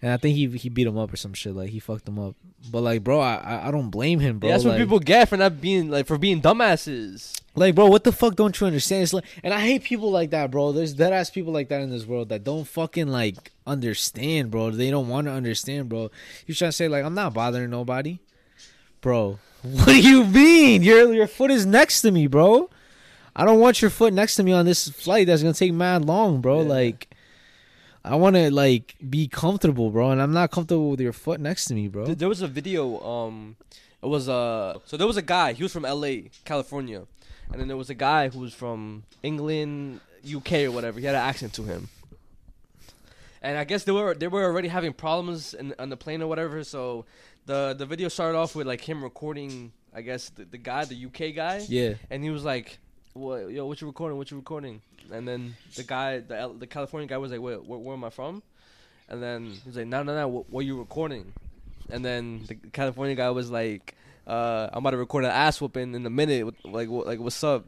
And I think he he beat him up or some shit. Like he fucked him up. But like, bro, I I- don't blame him, bro. Yeah, that's what like, people get for not being like for being dumbasses. like, bro, what the fuck don't you understand? It's like, and I hate people like that, bro. There's dead ass people like that in this world that don't fucking like understand, bro. They don't want to understand, bro. You trying to say like I'm not bothering nobody, bro? What do you mean? Your your foot is next to me, bro. I don't want your foot next to me on this flight that's gonna take mad long, bro. Yeah. Like, I want to like be comfortable, bro, and I'm not comfortable with your foot next to me, bro. There was a video. Um, it was uh, so there was a guy. He was from L.A., California, and then there was a guy who was from England, UK, or whatever. He had an accent to him, and I guess they were they were already having problems in, on the plane or whatever. So the the video started off with like him recording. I guess the, the guy, the UK guy, Yeah. and he was like, "What, yo, what you recording? What you recording?" And then the guy, the the California guy, was like, "Wait, where, where am I from?" And then he's like, "No, no, no, what, what you recording?" And then the California guy was like, uh, "I'm about to record an ass whooping in a minute. Like, wh- like, what's up?"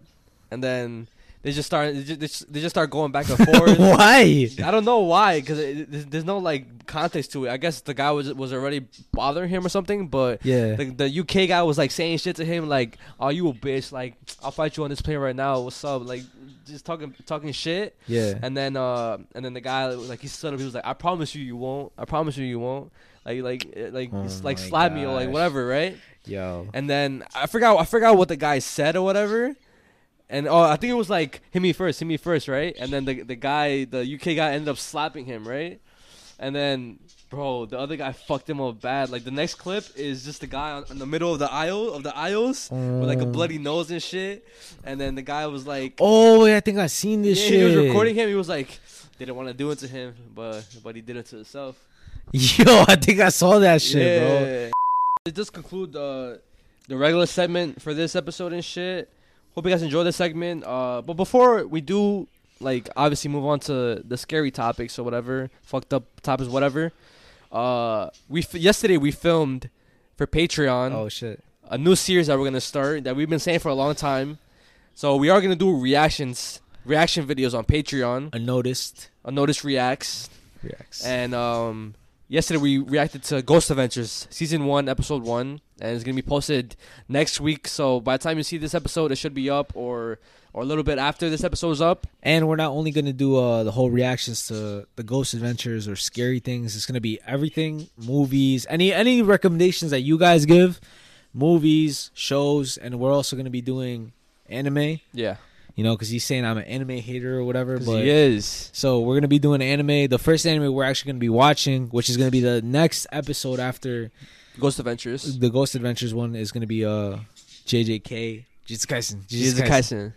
And then they just start, they just, they just- start going back and forth. Why? I don't know why, because there's no like context to it. I guess the guy was was already bothering him or something, but Yeah. the, the UK guy was like saying shit to him, like, "Oh, you a bitch! Like, I'll fight you on this plane right now. What's up?" Like, just talking talking shit. Yeah. And then uh, and then the guy like he stood up. He was like, "I promise you, you won't. I promise you, you won't." Like like eh, like Oh like slap me or like whatever, right? Yo. And then I forgot I forgot what the guy said or whatever. And oh, I think it was like hit me first, hit me first, right? And then the the guy, the UK guy, ended up slapping him, right? And then, bro, the other guy fucked him up bad. Like the next clip is just the guy on, in the middle of the aisle of the aisles with like a Mm. bloody nose and shit. And then the guy was like, Oh, wait, I think I seen this yeah, shit. he was recording him. He was like, didn't want to do it to him, but but he did it to himself. Yo, I think I saw that shit, bro. It does conclude the the regular segment for this episode and shit. Hope you guys enjoy this segment. Uh, but before we do, like, obviously move on to the scary topics or whatever, fucked up topics, whatever. Uh, we f- yesterday we filmed for Patreon Oh shit. a new series that we're gonna start that we've been saying for a long time. So we are gonna do reactions, reaction videos on Patreon. Unnoticed Unnoticed reacts. reacts. And um, yesterday we reacted to Ghost Adventures season one, episode one, and it's gonna be posted next week. So by the time you see this episode, it should be up, or or a little bit after this episode's up. And we're not only gonna do uh, the whole reactions to the ghost adventures or scary things. It's gonna be everything, movies, any any recommendations that you guys give, movies, shows, and we're also gonna be doing anime. Yeah, You know, because he's saying I'm an anime hater or whatever. But he is. so we're gonna be doing anime. The first anime we're actually gonna be watching, which is gonna be the next episode after Ghost Adventures. the Ghost Adventures one, is gonna be uh JJK Jujutsu Kaisen. Jujutsu Kaisen.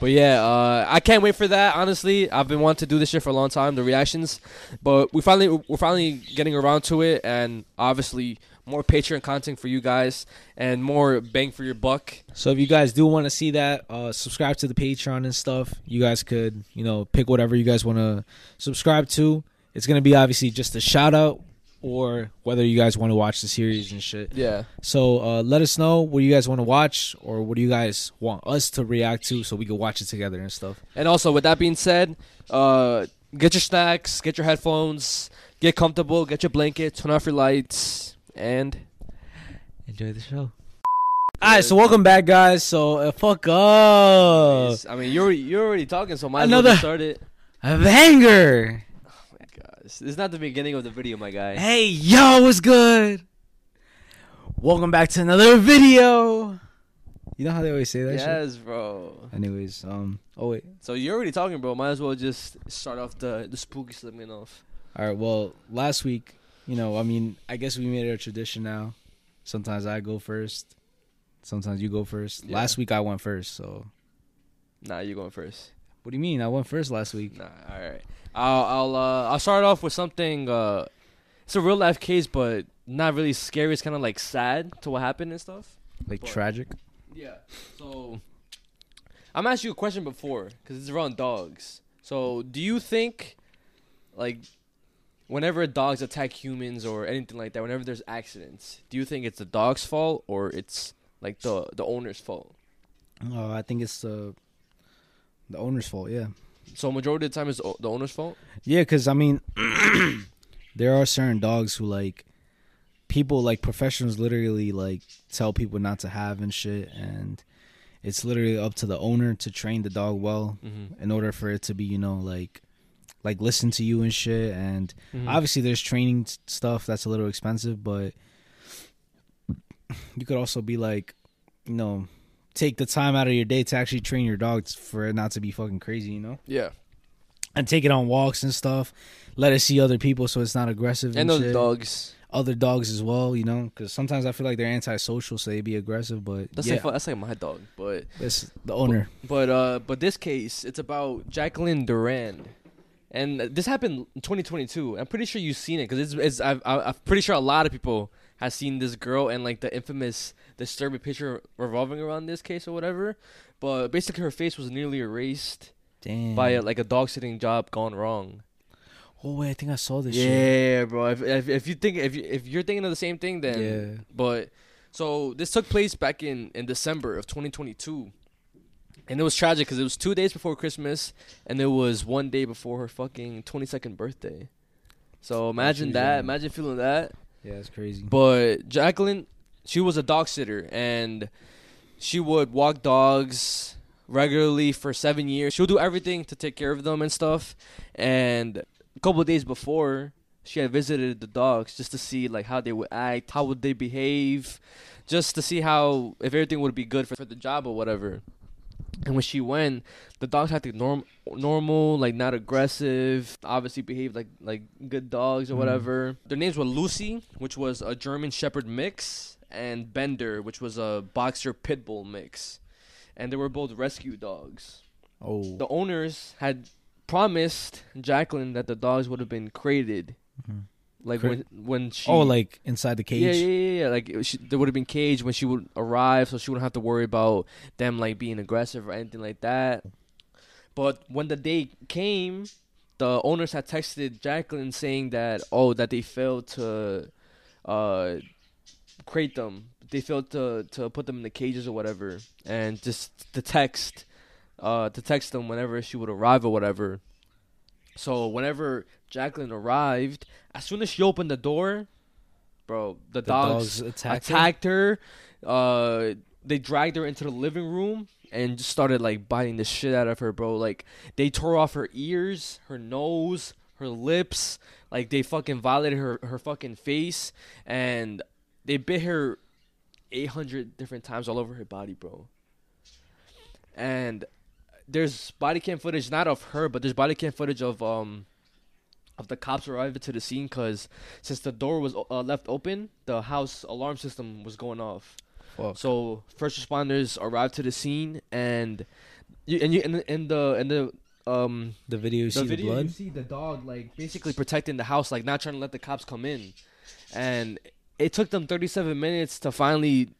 But yeah, uh, I can't wait for that. Honestly, I've been wanting to do this shit for a long time. The reactions, but we finally we're finally getting around to it, and obviously more Patreon content for you guys and more bang for your buck. So if you guys do want to see that, uh, subscribe to the Patreon and stuff. You guys could, you know, pick whatever you guys want to subscribe to. It's gonna be obviously just a shout out, or whether you guys want to watch the series and shit. Yeah, So uh, let us know what you guys want to watch, or what do you guys want us to react to, so we can watch it together and stuff. and also with that being said, uh, get your snacks, get your headphones, get comfortable, get your blanket, turn off your lights, and Enjoy the show. All right, so welcome back, guys. So uh, fuck up, I mean you're already, you're already talking, so might as Another- well just start it. a banger. Oh my God, this is not the beginning of the video, my guy. Hey, yo, what's good? Welcome back to another video. You know how they always say that shit? Yes, bro. Anyways, um, oh wait. So you're already talking, bro. Might as well just start off the the spooky segment off. All right. Well, last week, you know, I mean, I guess we made it a tradition now. Sometimes I go first. Sometimes you go first. Yeah. Last week I went first. So, Nah, you going first. what do you mean? I went first last week. Nah, all right. I'll I'll uh, I'll start off with something. Uh, it's a real life case, but not really scary. It's kind of like sad to what happened and stuff. Like What? tragic. Yeah. So I'm gonna ask you a question before because it's around dogs. So do you think, like, whenever dogs attack humans or anything like that, whenever there's accidents, do you think it's the dog's fault or it's like the the owner's fault? Oh, I think it's the the owner's fault. Yeah. So majority of the time, it's the the owner's fault. Yeah, because I mean, there are certain dogs who like people like professionals literally like tell people not to have and shit, and it's literally up to the owner to train the dog well Mm-hmm. in order for it to be you know like like listen to you and shit. And Mm-hmm. obviously, there's training stuff that's a little expensive, but you could also be like, you know. Take the time out of your day to actually train your dog for it not to be fucking crazy, you know Yeah, and take it on walks and stuff. Let it see other people so it's not aggressive and, and those shit. dogs. Other dogs as well, you know, because sometimes I feel like they're antisocial, so they be aggressive. But That's yeah, like that's like my dog, but it's the owner. But uh, but this case, it's about Jacqueline Durand, and this happened in 2022. I'm pretty sure you've seen it because it's, it's I've, I- I'm pretty sure a lot of people have seen this girl and like the infamous disturbing picture revolving around this case or whatever. But basically, her face was nearly erased Damn. by a, like a dog sitting job gone wrong. oh wait, I think I saw this. shit. Yeah, bro. If, if if you think if you, if you're thinking of the same thing, then Yeah. But so this took place back in in December of 2022, and it was tragic because it was two days before Christmas, and it was one day before her fucking 22nd birthday. So imagine that. Imagine feeling that. Yeah, it's crazy. But Jacqueline, she was a dog sitter, and she would walk dogs regularly for seven years. She'll do everything to take care of them and stuff. And a couple of days before, she had visited the dogs just to see like how they would act, how would they behave, just to see how if everything would be good for, for the job or whatever. And when she went, the dogs acted norm normal, like not aggressive. Obviously behaved like like good dogs or Mhm. whatever. Their names were Lucy, which was a German Shepherd mix, and Bender, which was a boxer pit bull mix. And they were both rescue dogs. Oh, The owners had promised Jacqueline that the dogs would have been crated, Mhm. Like when when she oh, like inside the cage. yeah, yeah, yeah, yeah. Like she, there would have been caged when she would arrive, so she wouldn't have to worry about them like being aggressive or anything like that. But when the day came, the owners had texted Jacqueline saying that oh that they failed to uh crate them. They failed to to put them in the cages or whatever, and just to text uh to text them whenever she would arrive or whatever. So whenever Jacqueline arrived, as soon as she opened the door, bro, the, The dogs, dogs attacked her? her. Uh, they dragged her into the living room and just started like biting the shit out of her, bro. Like they tore off her ears, her nose, her lips. Like they fucking violated her her fucking face, and they bit her eight hundred different times all over her body, bro. And there's body cam footage not of her, but there's body cam footage of um of the cops arriving to the scene because since the door was uh, left open, the house alarm system was going off. Fuck. So first responders arrived to the scene and you and you in the in the in the um The video, you the see video the blood. you see the dog like basically protecting the house, like not trying to let the cops come in, and it took them 37 minutes to finally,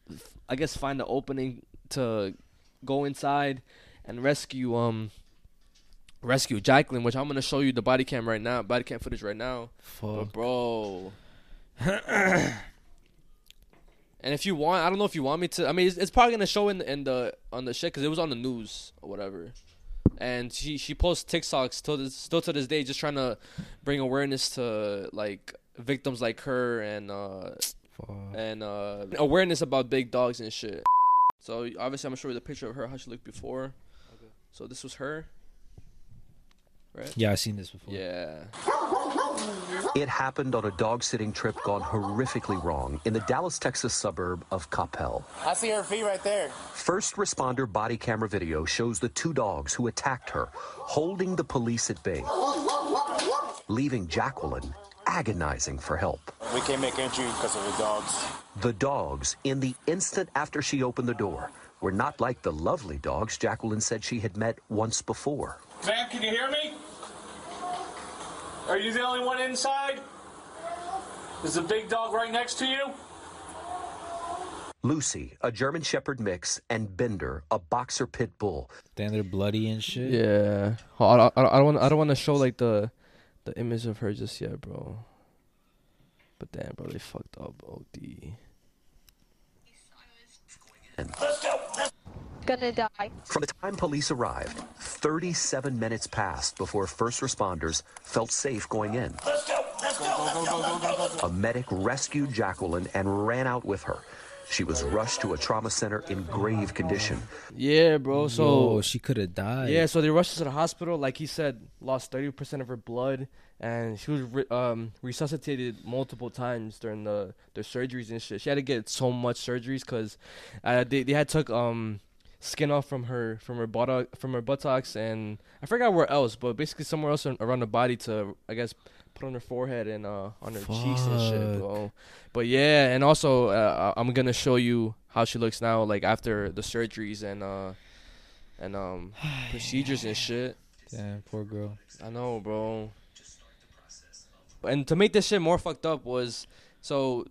I guess, find the opening to go inside and rescue um rescue Jacqueline, which I'm gonna show you the body cam right now, body cam footage right now. But bro. and if you want, I don't know if you want me to. I mean, it's, it's probably gonna show in in the on the shit because it was on the news or whatever. And she she posts TikToks still this, still to this day, just trying to bring awareness to like victims like her and uh Fuck. and uh awareness about big dogs and shit. So obviously, I'm gonna show you the picture of her how she looked before. So this was her. Right. Yeah, I've seen this before. Yeah. It happened on a dog sitting trip gone horrifically wrong in the Dallas, Texas suburb of Coppell. I see her feet right there. First responder body camera video shows the two dogs who attacked her holding the police at bay, leaving Jacqueline agonizing for help. We can't make entry because of the dogs. The dogs, in the instant after she opened the door, were not like the lovely dogs Jacqueline said she had met once before. Ma'am, can you hear me? Are you the only one inside? Is the big dog right next to you? Lucy, a German Shepherd mix, and Bender, a boxer pit bull. Then they're bloody and shit. Yeah. Oh, I don't, I I don't want. I don't want to show like the, the image of her just yet, bro. But damn, bro, they fucked up. OD. Gonna die. From the time police arrived, 37 minutes passed before first responders felt safe going in. Let's go, let's go. A medic rescued Jacqueline and ran out with her. She was rushed to a trauma center in grave condition. Yeah, bro. So So she could have died. yeah, so they rushed her to the hospital. Like he said, lost thirty percent of her blood, and she was re- um, resuscitated multiple times during the the surgeries and shit. She had to get so much surgeries because uh, they they had took um skin off from her from her buttock from her buttocks and I forgot where else, but basically somewhere else around the body to I guess put on her forehead and uh on her cheeks and shit, bro. But yeah, and also uh, I'm gonna show you how she looks now, like after the surgeries and uh and um procedures and shit. Damn, poor girl. I know, bro. And to make this shit more fucked up was so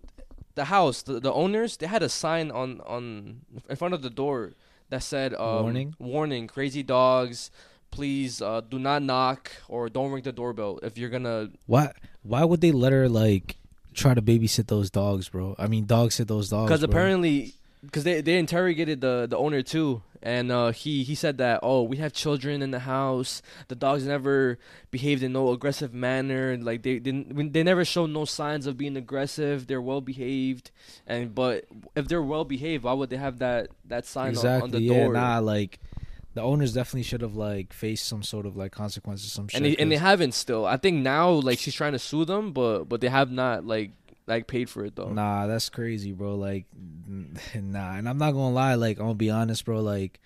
the house, the, the owners, they had a sign on on in front of the door that said um, Warning? warning, crazy dogs. Please uh, do not knock or don't ring the doorbell if you're gonna. Why? Why would they let her like try to babysit those dogs, bro? I mean, dogs sit those dogs. Because apparently, because they they interrogated the the owner too, and uh, he he said that oh we have children in the house. The dogs never behaved in no aggressive manner. Like they didn't they never showed no signs of being aggressive. They're well behaved, and but if they're well behaved, why would they have that that sign exactly. on, on the yeah, door? nah, like the owners definitely should have like faced some sort of like consequences, some shit. and they, and they haven't still. I think now like she's trying to sue them, but but they have not like like paid for it though. Nah, that's crazy, bro. Like, nah. And I'm not gonna lie. Like, I'm gonna be honest, bro. Like,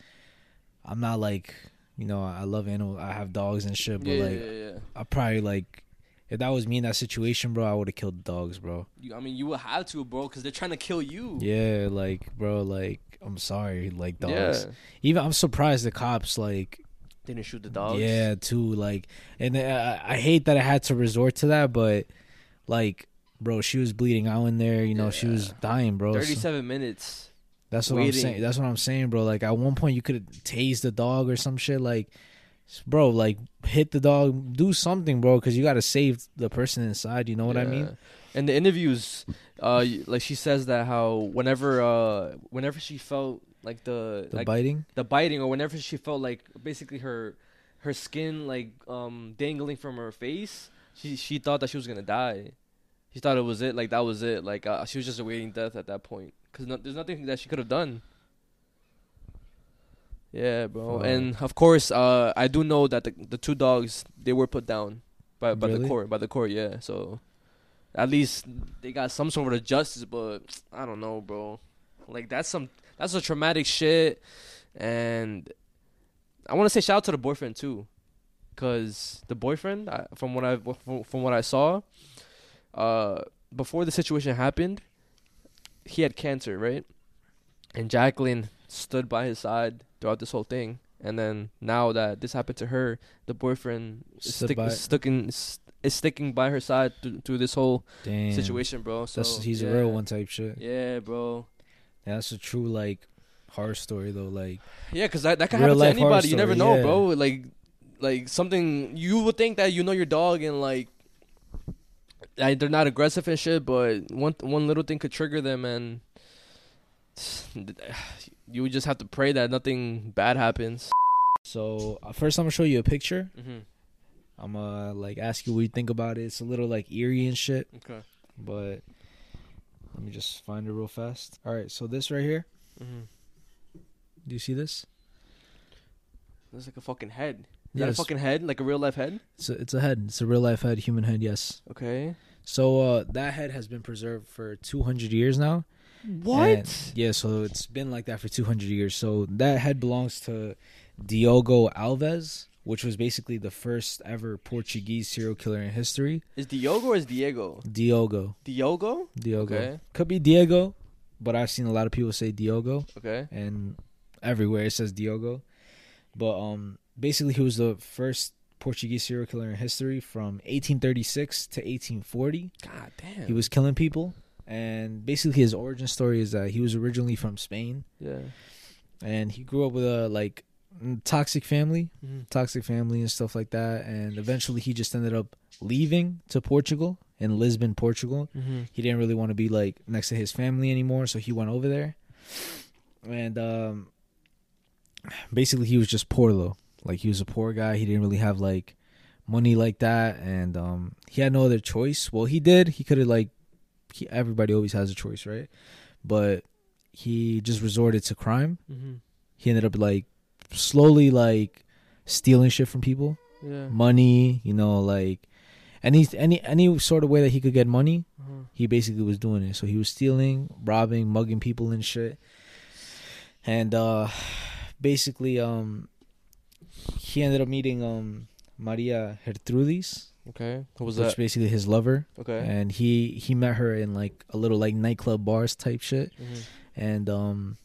I'm not like, you know, I love animals. I have dogs and shit. But yeah, like, yeah, yeah. I probably like, if that was me in that situation, bro, I would have killed the dogs, bro. You, I mean, you would have to, bro, because they're trying to kill you. Yeah, like, bro, like, I'm sorry, like dogs. Yeah. Even I'm surprised the cops like didn't shoot the dogs. Yeah, too. Like, and uh, I, I hate that I had to resort to that, but like, bro, she was bleeding out in there. You know, she was dying, bro. So- Thirty-seven minutes. that's what I'm saying. That's what I'm saying, bro. Like, at one point, you could tase the dog or some shit. Like, bro, like hit the dog, do something, bro, because you got to save the person inside. You know what I mean? And the interviews, uh, like she says that how whenever, uh, whenever she felt like the, The like biting. the biting, or whenever she felt like basically her, her skin like um dangling from her face, she she thought that she was gonna die. She thought it was it, like that was it, like uh, she was just awaiting death at that point, cause no, there's nothing that she could have done. Yeah, bro, Fuck. and of course, uh, I do know that the the two dogs they were put down by by the court, by the court, yeah. So at least they got some sort of justice, but I don't know, bro. Like that's some that's a traumatic shit, and I want to say shout out to the boyfriend too, cause the boyfriend, I, from what I from, from what I saw, uh, before the situation happened, he had cancer, right? And Jacqueline stood by his side throughout this whole thing, and then now that this happened to her, the boyfriend is, stick, is sticking is, is sticking by her side through, through this whole Damn. situation, bro. So That's he's yeah. a real one type shit. Yeah, bro. Yeah, that's a true like horror story though. Like Yeah, cause that that can happen to anybody. You never know, yeah. bro. Like like something you would think that you know your dog and like. Like, they're not aggressive and shit, but one one little thing could trigger them, and you would just have to pray that nothing bad happens. so, uh, first I'm gonna show you a picture. Mm-hmm. I'm gonna like ask you what you think about it. It's a little like eerie and shit, Okay. but let me just find it real fast. All right, so this right here. Mm-hmm. Do you see this? Looks like a fucking head. Is Yes. that a fucking head? Like a real life head? It's a, it's a head. It's a real life head, human head. Yes. Okay. So uh, that head has been preserved for 200 years now. What? And- yeah, so it's been like that for 200 years. So that head belongs to Diogo Alves, which was basically the first ever Portuguese serial killer in history. Is Diogo or is Diego? Diogo. Diogo? Diogo. Okay. Could be Diego, but I've seen a lot of people say Diogo, Okay. and everywhere it says Diogo. But um, basically, he was the first Portuguese serial killer in history from 1836 to 1840. God damn. He was killing people, and basically his origin story is that he was originally from Spain, Yeah. and he grew up with a like toxic family, Mm-hmm. toxic family and stuff like that, and eventually he just ended up leaving to Portugal in Lisbon, Portugal. Mm-hmm. He didn't really want to be like next to his family anymore, so he went over there, and um, basically he was just poor though. Like he was a poor guy. He didn't really have like money like that, and um, he had no other choice. Well, he did. He could have like he, everybody always has a choice, right? But he just resorted to crime. Mm-hmm. He ended up like slowly like stealing shit from people, Yeah. money, you know, like any any any sort of way that he could get money Uh-huh. he basically was doing it. So he was stealing, robbing, mugging people and shit. And uh basically um he ended up meeting um Maria Gertrudis, Okay. who was which that? basically his lover. Okay. And he he met her in like a little like nightclub bars type shit. Mm-hmm. And um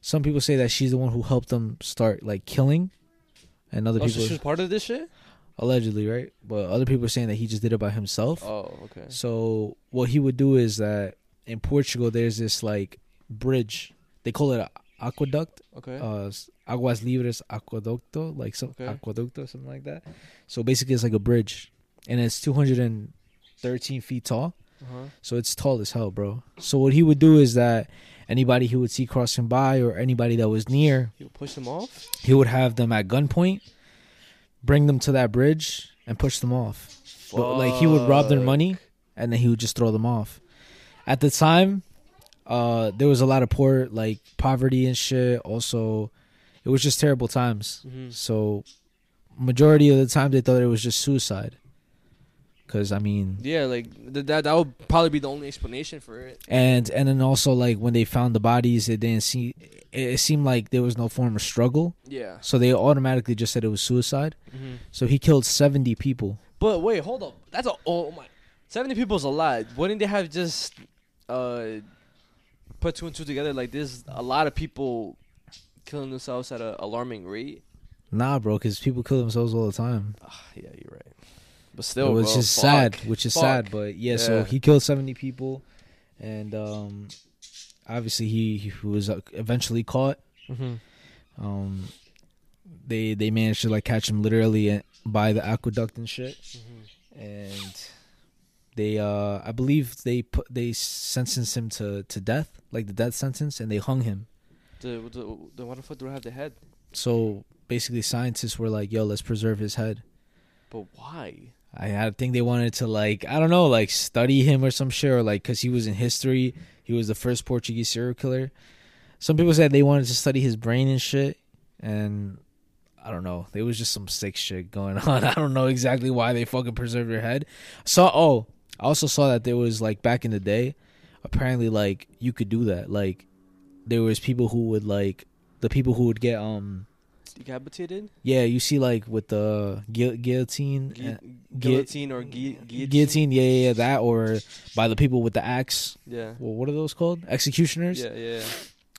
some people say that she's the one who helped them start like killing. And other Oh, so people she was part of this shit? allegedly, right? But other people are saying that he just did it by himself. Oh, okay. So what he would do is that in Portugal there's this like bridge. They call it a aqueduct. Okay. Uh, Aguas Libres Aqueducto, like some Okay. aqueducto, something like that. So basically, it's like a bridge, and it's 213 feet tall. uh-huh. So it's tall as hell, bro. So what he would do is that anybody he would see crossing by or anybody that was near, he would push them off? he would have them at gunpoint, bring them to that bridge, and push them off. But like he would rob their money, and then he would just throw them off. At the time, uh, there was a lot of poor, like poverty and shit. Also, it was just terrible times. Mhm. So, majority of the time, they thought it was just suicide. Cause I mean, Yeah, like th- that. That would probably be the only explanation for it. and and then also like when they found the bodies, it didn't see. It, it seemed like there was no form of struggle, Yeah. so they automatically just said it was suicide. Mm-hmm. So he killed seventy people. But wait, hold up. That's a oh my, seventy people's a lot. Wouldn't they have just uh put two and two together? Like there's a lot of people killing themselves at an alarming rate. Nah, bro, because people kill themselves all the time. Ah, yeah, you're right. But still, which is fuck. sad. Which is Fuck. sad, but yeah, So he killed seventy people, and um, obviously he, he was uh, eventually caught. Mhm. Um, they they managed to like catch him literally uh, by the aqueduct and shit, Mm-hmm. and they uh I believe they put they sentenced him to to death, like the death sentence, and they hung him. The, the, the why the fuck do I have the head? So basically, scientists were like, "Yo, let's preserve his head." But why? I, I think they wanted to like I don't know like study him or some shit or like because he was in history he was the first Portuguese serial killer. Some people said they wanted to study his brain and shit, and I don't know. There was just some sick shit going on. I don't know exactly why they fucking preserved your head. Saw oh I also saw that there was like back in the day, apparently like you could do that. Like there was people who would like the people who would get um Decapitated? yeah you see like with the guil- guillotine Gu- uh, guillotine or gui- guillotine? guillotine, yeah, yeah, yeah, that, or by the people with the axe. Yeah. Well, what are those called? Executioners, Yeah, yeah.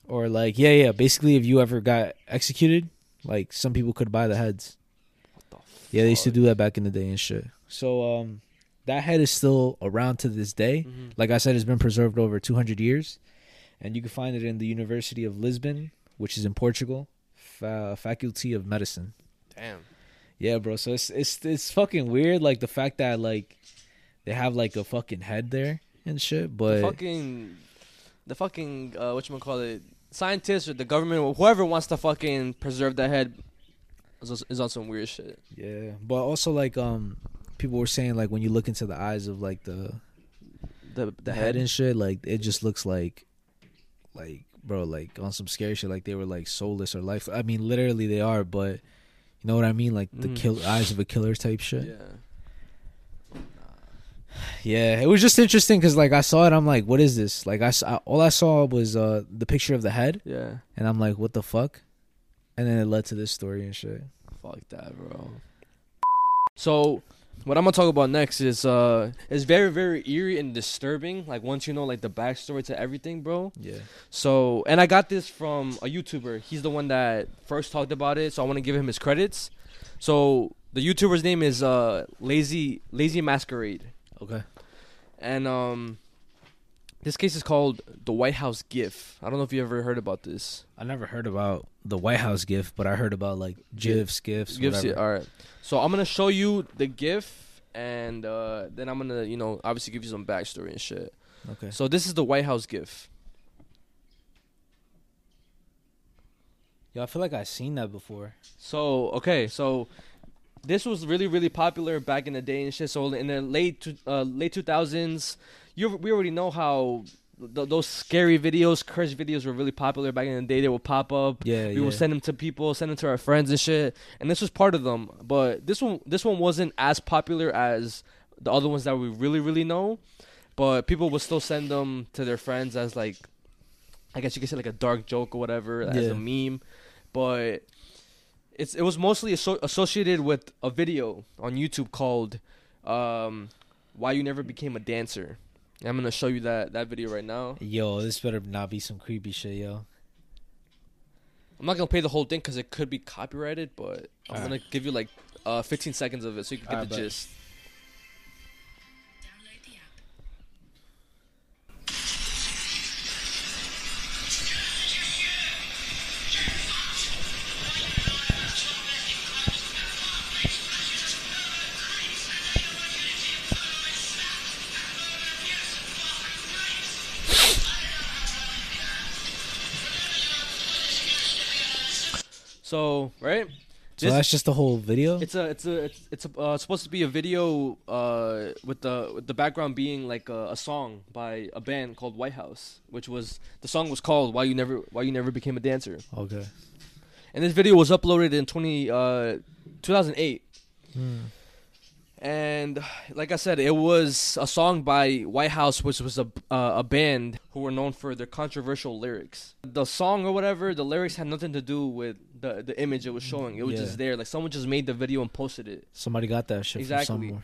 or like, yeah, yeah. Basically, if you ever got executed, Like some people could buy the heads. What the Yeah, they used to do that back in the day and shit. So um, that head is still around to this day. Mhm. Like I said, it's been preserved over 200 years, and you can find it in the University of Lisbon, which is in Portugal, fa- Faculty of Medicine. Damn. Yeah, bro. So it's it's it's fucking weird, like the fact that like they have like a fucking head there and shit. But the fucking, the fucking, uh, what you call it, scientists or the government or whoever wants to fucking preserve that head is, is on some weird shit. yeah, but also like um, people were saying like when you look into the eyes of like the The the head and shit, like it just looks like, like bro, like on some scary shit, like they were like soulless or life. I mean, literally they are, but you know what I mean, like the Mhm. kill eyes of a killer type shit. Yeah. Yeah, it was just interesting because like I saw it, I'm like, what is this? Like I saw, all I saw was uh the picture of the head, Yeah. and I'm like, what the fuck? And then it led to this story and shit. Fuck that, bro. So, what I'm gonna talk about next is uh, is very very eerie and disturbing. Like once you know like the backstory to everything, bro. Yeah. So, and I got this from a YouTuber. He's the one that first talked about it, so I want to give him his credits. So, the YouTuber's name is uh Lazy Lazy Masquerade, Okay. and um, this case is called the White House GIF. I don't know if you ever heard about this. I never heard about the White House gift, but I heard about like GIFs, gifs, GIFs, whatever. all right. So I'm gonna show you the GIF, and uh, then I'm gonna, you know, obviously give you some backstory and shit. Okay. So this is the White House GIF. Yo, I feel like I've seen that before. So okay, so this was really really popular back in the day and shit. So in the late two- uh, late two thousands, you we already know how th- those scary videos, curse videos were really popular back in the day. They would pop up. Yeah, we yeah. would send them to people, send them to our friends and shit. And this was part of them. But this one this one wasn't as popular as the other ones that we really really know. But people would still send them to their friends as like, I guess you could say like a dark joke or whatever as a meme. But it's it was mostly asso- associated with a video on YouTube called um, "Why You Never Became a Dancer." I'm gonna show you that that video right now. Yo, this better not be some creepy shit, yo. I'm not gonna play the whole thing because it could be copyrighted, but I'm gonna give you like uh, 15 seconds of it so you can get Alright, the bet. gist. So right, So This- that's just the whole video. It's a it's a it's, it's a, uh, supposed to be a video uh, with the with the background being like a, a song by a band called White House, which was the song was called "Why You Never Why You Never Became a Dancer," okay. and this video was uploaded in 20 uh, 2008. Hmm. And like I said, it was a song by White House, which was a uh, a band who were known for their controversial lyrics. The song or whatever, the lyrics had nothing to do with the the image it was showing. It was Yeah. just there, like someone just made the video and posted it. Somebody got that shit Exactly. from somewhere.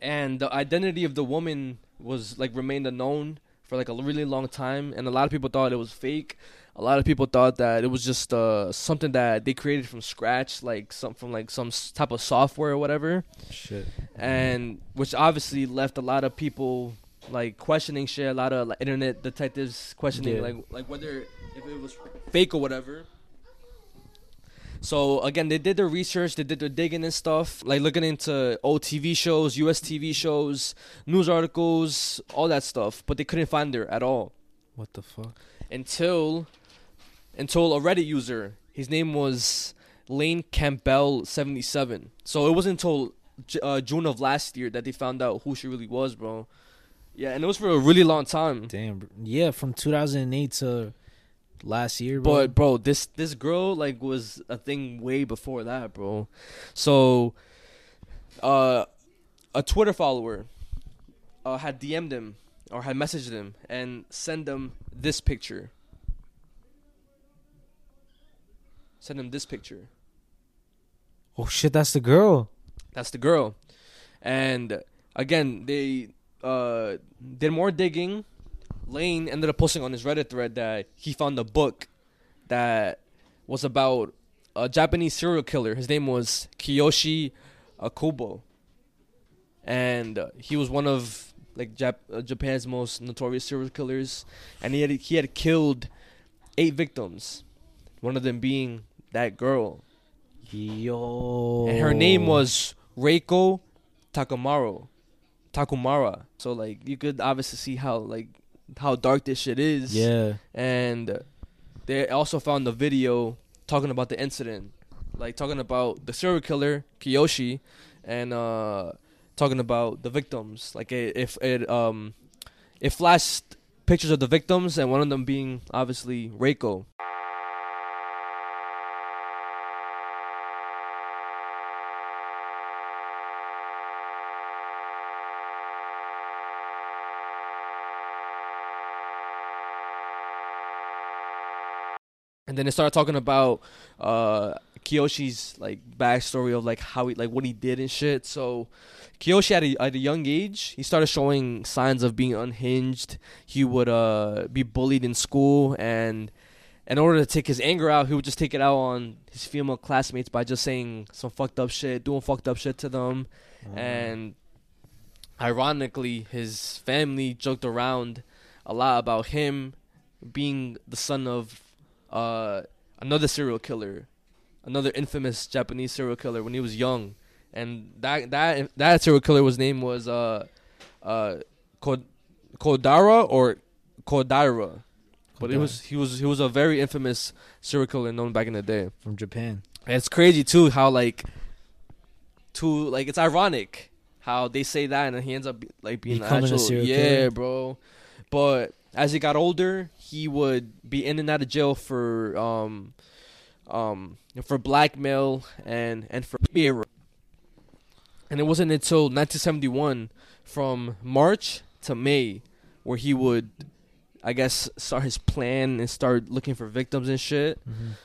and the identity of the woman was like remained unknown for like a really long time and a lot of people thought it was fake a lot of people thought that it was just uh something that they created from scratch like some from like some type of software or whatever Shit. and which obviously left a lot of people like questioning shit a lot of like, internet detectives questioning Yeah. like like whether if it was fake or whatever so again, they did their research, they did their digging and stuff, like looking into old TV shows, US TV shows, news articles, all that stuff, but they couldn't find her at all What the fuck? until until a Reddit user, his name was Lane Campbell seventy seven. So it wasn't until uh, June of last year that they found out who she really was, bro. Yeah, and it was for a really long time. Damn. bro. Yeah, from 2008 to last year, bro. But bro, this this girl like was a thing way before that, bro. So, uh, a Twitter follower uh, had DM'd him or had messaged him and sent him this picture. Send him this picture. oh shit, that's the girl. That's the girl. And again, they uh, did more digging. Lane ended up posting on his Reddit thread that he found a book that was about a Japanese serial killer. His name was Kiyoshi Okubo, and uh, he was one of like Jap- uh, Japan's most notorious serial killers. And he had he had killed eight victims, one of them being that girl, Yo. and her name was Reiko Takamaro, Takumara. So like you could obviously see how like how dark this shit is Yeah. and they also found the video talking about the incident, like talking about the serial killer Kiyoshi, and uh, talking about the victims. Like it, if it um, it flashed pictures of the victims, and one of them being obviously Reiko. And then they started talking about uh Kiyoshi's like backstory of like how he like what he did and shit. So Kiyoshi at a, at a young age, he started showing signs of being unhinged. He would uh be bullied in school and in order to take his anger out, he would just take it out on his female classmates by just saying some fucked up shit, doing fucked up shit to them. And ironically, his family joked around a lot about him being the son of uh, another serial killer, another infamous Japanese serial killer when he was young, and that that that serial killer was name was uh uh Kod- Kodara or Kodaira, but it was he was he was a very infamous serial killer known back in the day. From Japan. And it's crazy too how like to like it's ironic how they say that and he ends up like being Becoming a actual serial yeah, killer. bro. But as he got older, he would be in and out of jail for um um for blackmail and and for fear. And it wasn't until 1971 from March to May where he would I guess start his plan and start looking for victims and shit.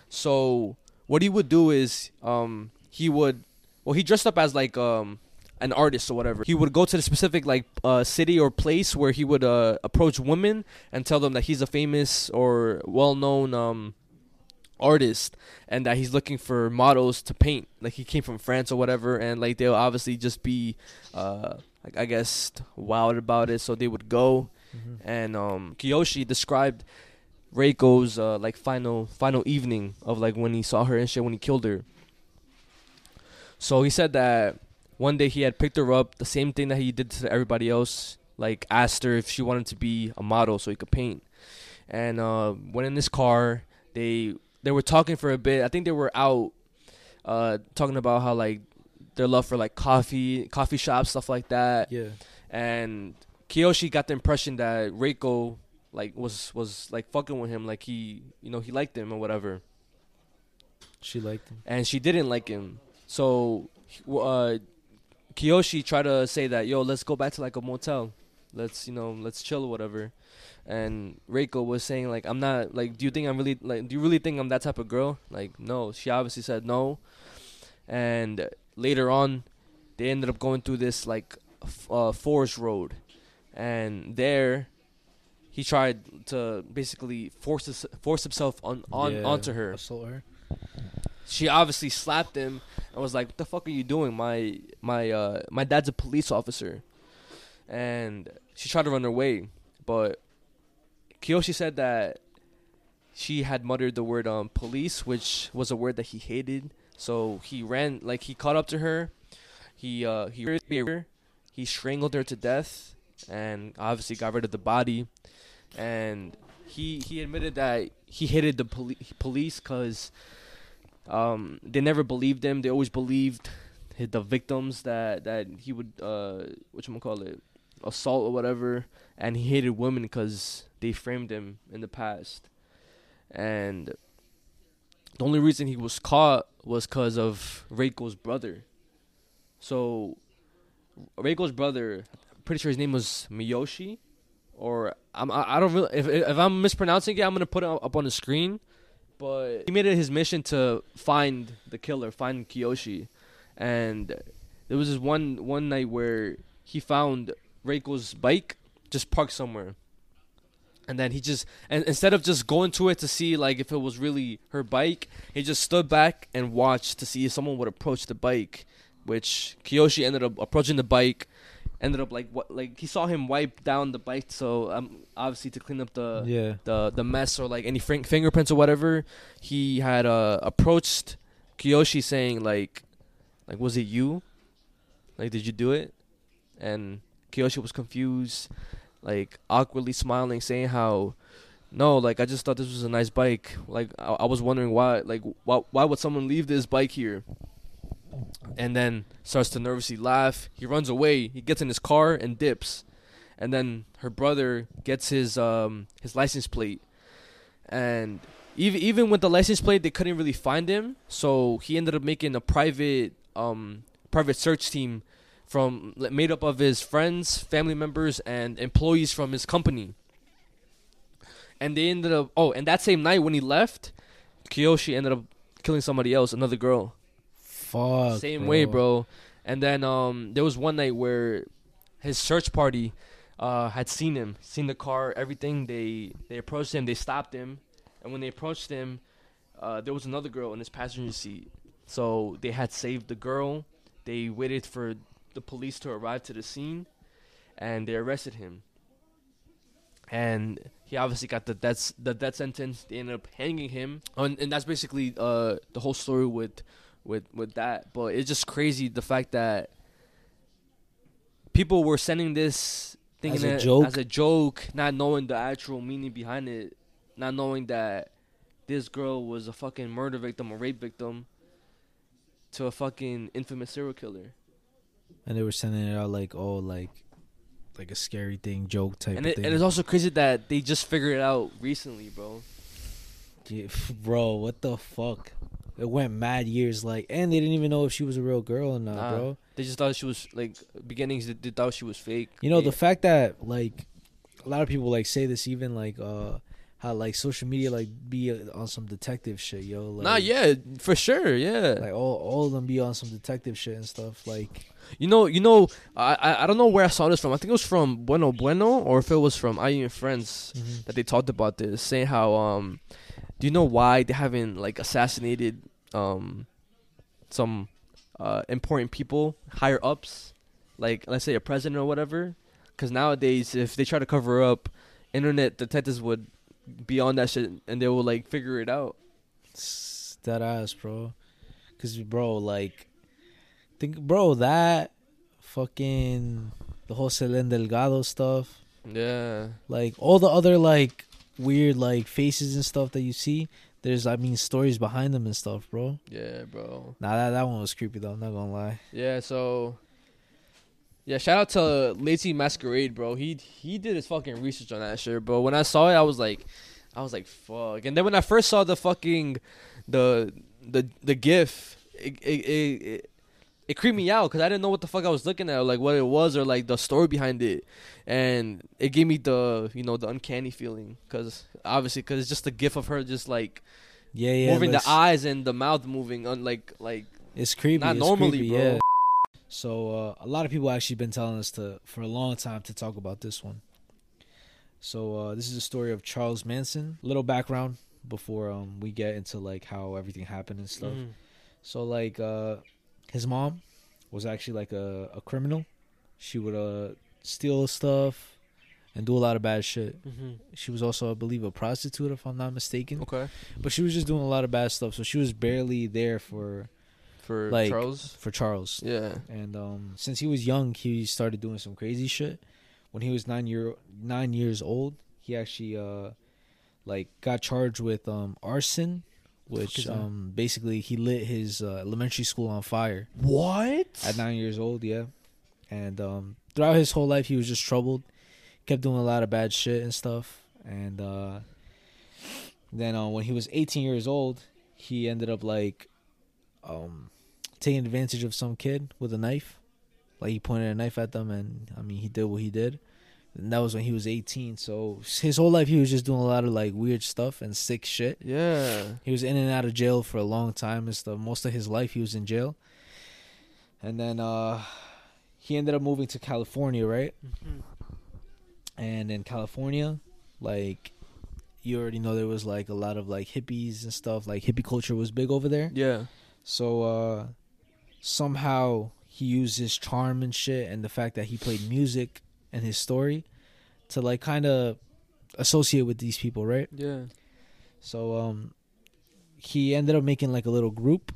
So what he would do is um he would well he dressed up as like um an artist or whatever. He would go to the specific like uh city or place where he would uh approach women and tell them that he's a famous or well-known um artist and that he's looking for models to paint. Like he came from France or whatever and like they'll obviously just be uh like I guess wild about it so they would go and um Kiyoshi described Reiko's uh, like final final evening of like when he saw her and shit when he killed her. So he said that one day he had picked her up, the same thing that he did to everybody else, like asked her if she wanted to be a model so he could paint. And uh, went in this car. They they were talking for a bit. I think they were out uh, talking about how like their love for like coffee, coffee shops, stuff like that Yeah. and Kiyoshi got the impression that Reiko like was was like fucking with him, like he you know he liked him or whatever, She liked him. and she didn't like him. So uh, Kiyoshi tried to say that yo, let's go back to like a motel, let's you know let's chill or whatever, and Reiko was saying like I'm not like do you think I'm really like do you really think I'm that type of girl? Like no, she obviously said no, and later on, they ended up going through this like f- uh, forest road, and there, he tried to basically force his, force himself on, on Yeah. onto her. Assault her. She obviously slapped him and was like, "What the fuck are you doing? My my uh my dad's a police officer," and she tried to run away, but Kiyoshi said that she had muttered the word um police, which was a word that he hated. So he ran like he caught up to her. He uh he he strangled her to death, and obviously got rid of the body. And he he admitted that he hated the poli- police because um they never believed him. They always believed the victims that that he would uh what you call it assault or whatever. And he hated women because they framed him in the past. And the only reason he was caught was because of Reiko's brother. So Reiko's brother, pretty sure his name was Miyoshi, or I'm I, I don't really if if I'm mispronouncing it, I'm gonna put it up on the screen. But he made it his mission to find the killer, find Kiyoshi, and there was this one one night where he found Reiko's bike just parked somewhere, And then he just and instead of just going to it to see like if it was really her bike, he just stood back and watched to see if someone would approach the bike, which Kiyoshi ended up approaching the bike, ended up like what like he saw him wipe down the bike, so um obviously to clean up the Yeah. the the mess or like any fin- fingerprints or whatever, he had uh approached Kiyoshi saying like like was it you? Like did you do it? And Kiyoshi was confused, like awkwardly smiling, saying how no, like I just thought this was a nice bike. Like I, I was wondering why like why why would someone leave this bike here? And then starts to nervously laugh. He runs away. He gets in his car and dips. And then her brother gets his um his license plate. And even even with the license plate, they couldn't really find him. So he ended up making a private um private search team from made up of his friends, family members, and employees from his company. And they ended up oh, and that same night when he left, Kiyoshi ended up killing somebody else, another girl. Fuck. Same way, bro. And then um, there was one night where his search party uh, had seen him, seen the car, everything. They they approached him, they stopped him, and when they approached him, uh, there was another girl in his passenger seat. So they had saved the girl. They waited for the police to arrive to the scene, and they arrested him. And he obviously got the death the death sentence. They ended up hanging him, and, and that's basically uh, the whole story with with with that. But it's just crazy the fact that people were sending this thinking As a it joke? as a joke, not knowing the actual meaning behind it, not knowing that this girl was a fucking murder victim a rape victim to a fucking infamous serial killer. And they were sending it out like, oh, like, like a scary thing, joke type And of it, thing. and it's also crazy that they just figured it out recently, bro. Yeah, bro, what the fuck? It went mad years, like, and they didn't even know if she was a real girl or not, Nah, bro. They just thought she was like beginnings. They, thought she was fake. You know, They- the fact that like a lot of people like say this, even like uh how like social media like be uh, on some detective shit, yo. Like, Nah, yeah, for sure, yeah. Like all all of them be on some detective shit and stuff. Like, You know, you know, I, I don't know where I saw this from. I think it was from Bueno Bueno, or if it was from I and Friends Mhm. that they talked about this, saying how um, do you know why they haven't like assassinated um, some uh important people, higher ups, like let's say a president or whatever? Because nowadays, if they try to cover up, internet detectives would be on that shit and they will like figure it out. it's that ass, bro. Cause bro, like, think, bro, that fucking the whole Selen Delgado stuff. Yeah, like all the other like weird like faces and stuff that you see there's i mean stories behind them and stuff bro yeah, bro. nah that, that one was creepy though i'm not gonna lie Yeah, so yeah, shout out to Lazy Masquerade, bro. He he did his fucking research on that shit, bro. When I saw it, I was like, I was like, fuck. And then when I first saw the fucking the the the GIF, it it it, it, it creeped me out because I didn't know what the fuck I was looking at, or like what it was, or like the story behind it, and it gave me the you know the uncanny feeling because obviously because it's just a GIF of her just like yeah yeah moving the eyes and the mouth moving, on like like it's creepy not it's normally, creepy, bro. yeah. So uh, a lot of people actually been telling us to for a long time to talk about this one. So uh, this is a story of charles manson. Little background before um, we get into like how everything happened and stuff. Mhm. So like uh his mom was actually like a, a criminal. She would uh steal stuff and do a lot of bad shit. Mhm. She was also I believe a prostitute if I'm not mistaken. Okay. But she was just doing a lot of bad stuff. So she was barely there for For Like- Charles. for Charles. Yeah. And um since he was young, he started doing some crazy shit. When he was 9 year 9 years old, he actually uh like got charged with um arson which um basically he lit his uh, elementary school on fire. What? at nine years old, yeah. And um, throughout his whole life, he was just troubled. Kept doing a lot of bad shit and stuff. And uh, then uh, when he was 18 years old, he ended up like um, taking advantage of some kid with a knife. Like he pointed a knife at them, and I mean, he did what he did. And that was when he was 18. So his whole life, he was just doing a lot of like weird stuff and sick shit. Yeah. He was in and out of jail for a long time and stuff. Most of his life he was in jail. And then uh he ended up moving to California, right? And in California, like you already know there was like a lot of like hippies and stuff. Like hippie culture was big over there. Yeah. So uh somehow he used his charm and shit and the fact that he played music and his story to like kind of associate with these people, right? Yeah. So um he ended up making like a little group.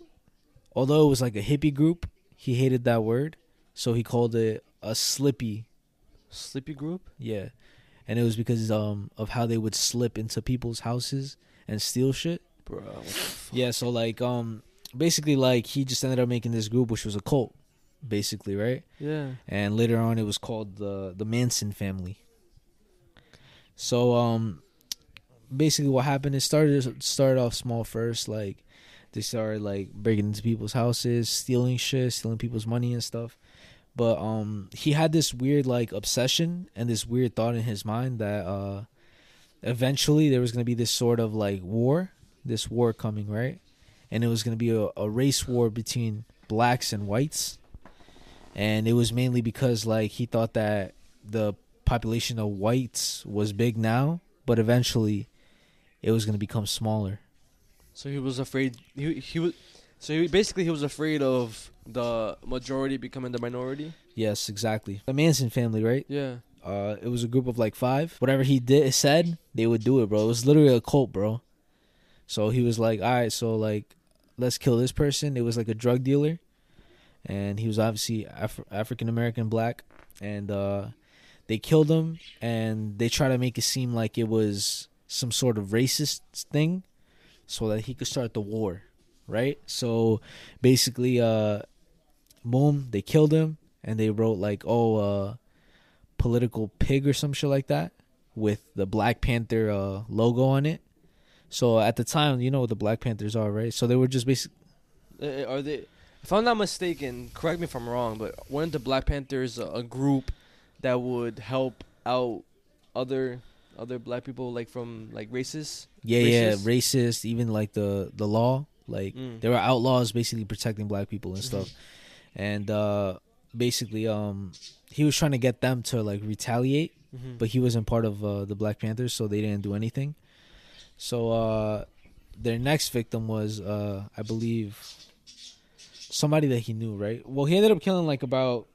Although it was like a hippie group, he hated that word, so he called it a slippy. slippy group. Yeah. And it was because um of how they would slip into people's houses and steal shit. Bro. what the f- Yeah, so like um basically like he just ended up making this group which was a cult basically, right? Yeah. And later on it was called the the Manson family. So um basically what happened is started started off small first like they started like breaking into people's houses, stealing shit, stealing people's money and stuff. But um he had this weird like obsession and this weird thought in his mind that uh eventually there was going to be this sort of like war, this war coming, right? And it was going to be a, a race war between blacks and whites. And it was mainly because like he thought that the population of whites was big now, but eventually it was going to become smaller. So he was afraid. He he was. So he, basically, he was afraid of the majority becoming the minority. Yes, exactly. The Manson family, right? Yeah. Uh, it was a group of like five. Whatever he did said, they would do it, bro. It was literally a cult, bro. So he was like, "All right, so like, let's kill this person." It was like a drug dealer, and he was obviously Af- African American black, and uh, they killed him, and they try to make it seem like it was some sort of racist thing, so that he could start the war, right? So basically, uh, boom, they killed him, and they wrote like, "Oh, uh." political pig or some shit like that with the Black Panther uh, logo on it. So at the time, you know what the Black Panthers are, right? So they were just basic. Uh, Are they? If I'm not mistaken, correct me if I'm wrong, but weren't the Black Panthers a, a group that would help out other other black people, like from like races? Yeah, yeah, Racist? racist. Even like the the law, like Mm. they were outlaws, basically protecting black people and stuff. Mm-hmm. And uh basically, um, he was trying to get them to like retaliate, Mhm. but he wasn't part of uh, the Black Panthers, so they didn't do anything. So uh, their next victim was, uh, I believe, somebody that he knew, right? Well, he ended up killing like about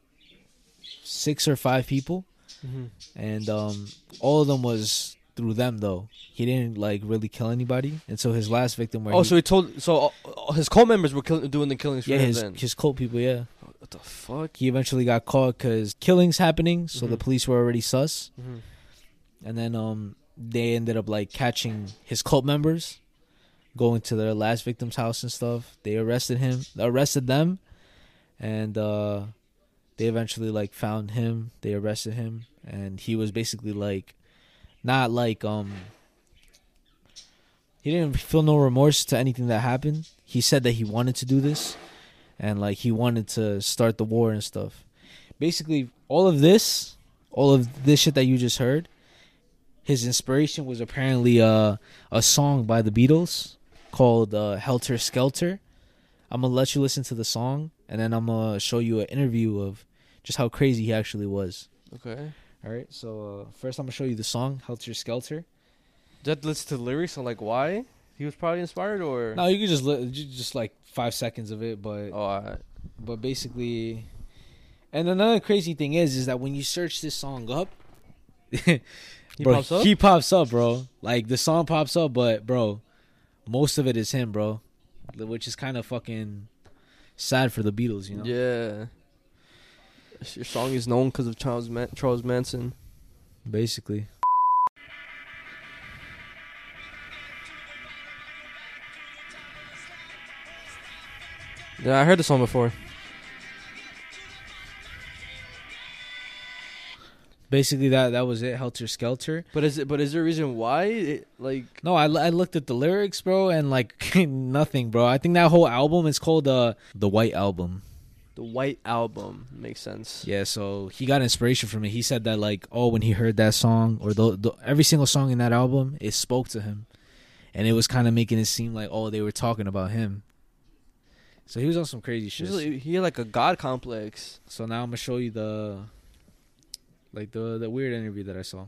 six or five people, Mhm. and um, all of them was through them though. He didn't like really kill anybody, and so his last victim, where Oh, he- so he told. So uh, his cult members were kill, doing the killings for yeah, him his then. his cult people, yeah. what the fuck? He eventually got caught because killings happening, so the Mhm. police were already sus. Mhm. and then um they ended up like catching his cult members going to their last victim's house and stuff. They arrested him arrested them and uh they eventually like found him. They arrested him and he was basically like not like um he didn't feel no remorse to anything that happened. He said that he wanted to do this and like he wanted to start the war and stuff. Basically all of this all of this shit that you just heard his inspiration was apparently uh, a song by the Beatles called uh, Helter Skelter. I'm gonna let you listen to the song, and then I'm gonna show you an interview of just how crazy he actually was. Okay. All right, so uh, first I'm gonna show you the song Helter Skelter. Did you have to listen to the lyrics on like why he was probably inspired or? No, you could just li- just like five seconds of it, but Oh, but basically, and another crazy thing is is that when you search this song up, He bro, pops up? He pops up, bro. Like the song pops up, but bro, most of it is him, bro. Which is kind of fucking sad for the Beatles, you know. Yeah. Your song is known because of Charles Man- Charles Manson. Basically. Yeah, I heard the song before. Basically, that that was it. Helter Skelter. But is it? But is there a reason why? It, like, No, I, I looked at the lyrics, bro, and like nothing, bro. I think that whole album is called uh the White Album. the White Album makes sense. Yeah, so he got inspiration from it. He said that like, oh, when he heard that song or the, the every single song in that album, it spoke to him, and it was kind of making it seem like oh they were talking about him. So he was on some crazy shit. He had like a god complex. So now I'm gonna show you the like the the weird interview that I saw.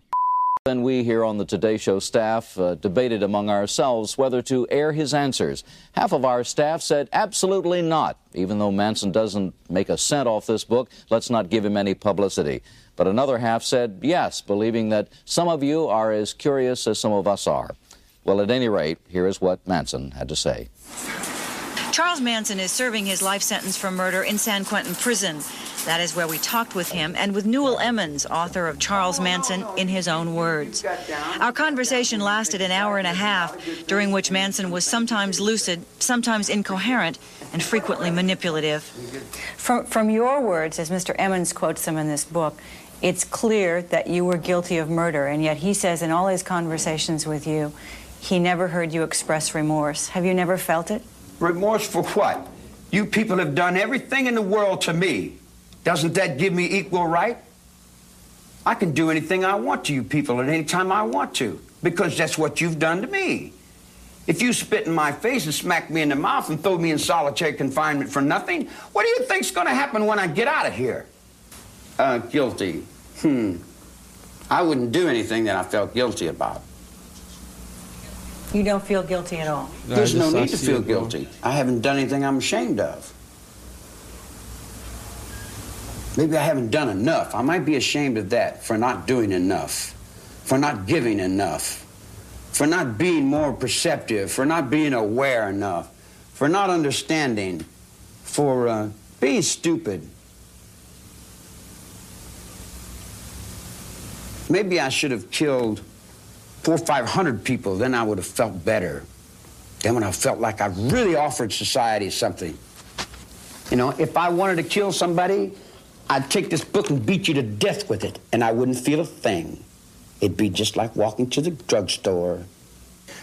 Then we here on the Today Show staff uh, debated among ourselves whether to air his answers. Half of our staff said absolutely not. Even though Manson doesn't make a cent off this book, let's not give him any publicity. But another half said yes, believing that some of you are as curious as some of us are. Well, at any rate, here is what Manson had to say. Charles Manson is serving his life sentence for murder in San Quentin prison. That is where we talked with him and with Nuel Emmons, author of Charles Manson in his own words. Our conversation lasted an hour and a half, during which Manson was sometimes lucid, sometimes incoherent, and frequently manipulative. From, from your words, as Mr. Emmons quotes them in this book, it's clear that you were guilty of murder, and yet he says in all his conversations with you, he never heard you express remorse. Have you never felt it? Remorse for what? You people have done everything in the world to me. Doesn't that give me equal right? I can do anything I want to you people at any time I want to because that's what you've done to me. If you spit in my face and smack me in the mouth and throw me in solitary confinement for nothing, what do you think's going to happen when I get out of here? Uh, guilty. Hmm. I wouldn't do anything that I felt guilty about. You don't feel guilty at all. There's no need to feel guilty. I haven't done anything I'm ashamed of. Maybe I haven't done enough. I might be ashamed of that for not doing enough, for not giving enough, for not being more perceptive, for not being aware enough, for not understanding, for uh, being stupid. Maybe I should have killed four or five hundred people, then I would have felt better. Then when I felt like I really offered society something. You know, if I wanted to kill somebody, I'd take this book and beat you to death with it, and I wouldn't feel a thing. It'd be just like walking to the drugstore.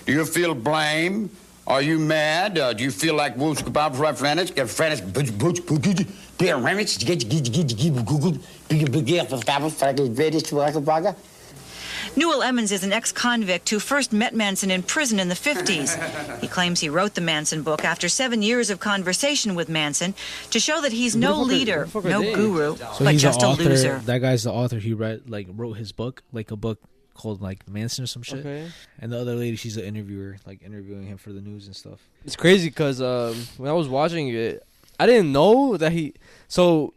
Do you feel blame? Are you mad? Uh, do you feel like Wolf's Bob Francis? Get Francis, Pierre Remix, get Google, Nuel Emmons is an ex convict who first met Manson in prison in the 50s. He claims he wrote the Manson book after seven years of conversation with Manson to show that he's no leader, no guru, So but just a loser. That guy's the author. He read like wrote his book, like a book called like Manson or some shit. Okay. And the other lady, she's an interviewer, like interviewing him for the news and stuff. It's crazy because um, when I was watching it, I didn't know that he. So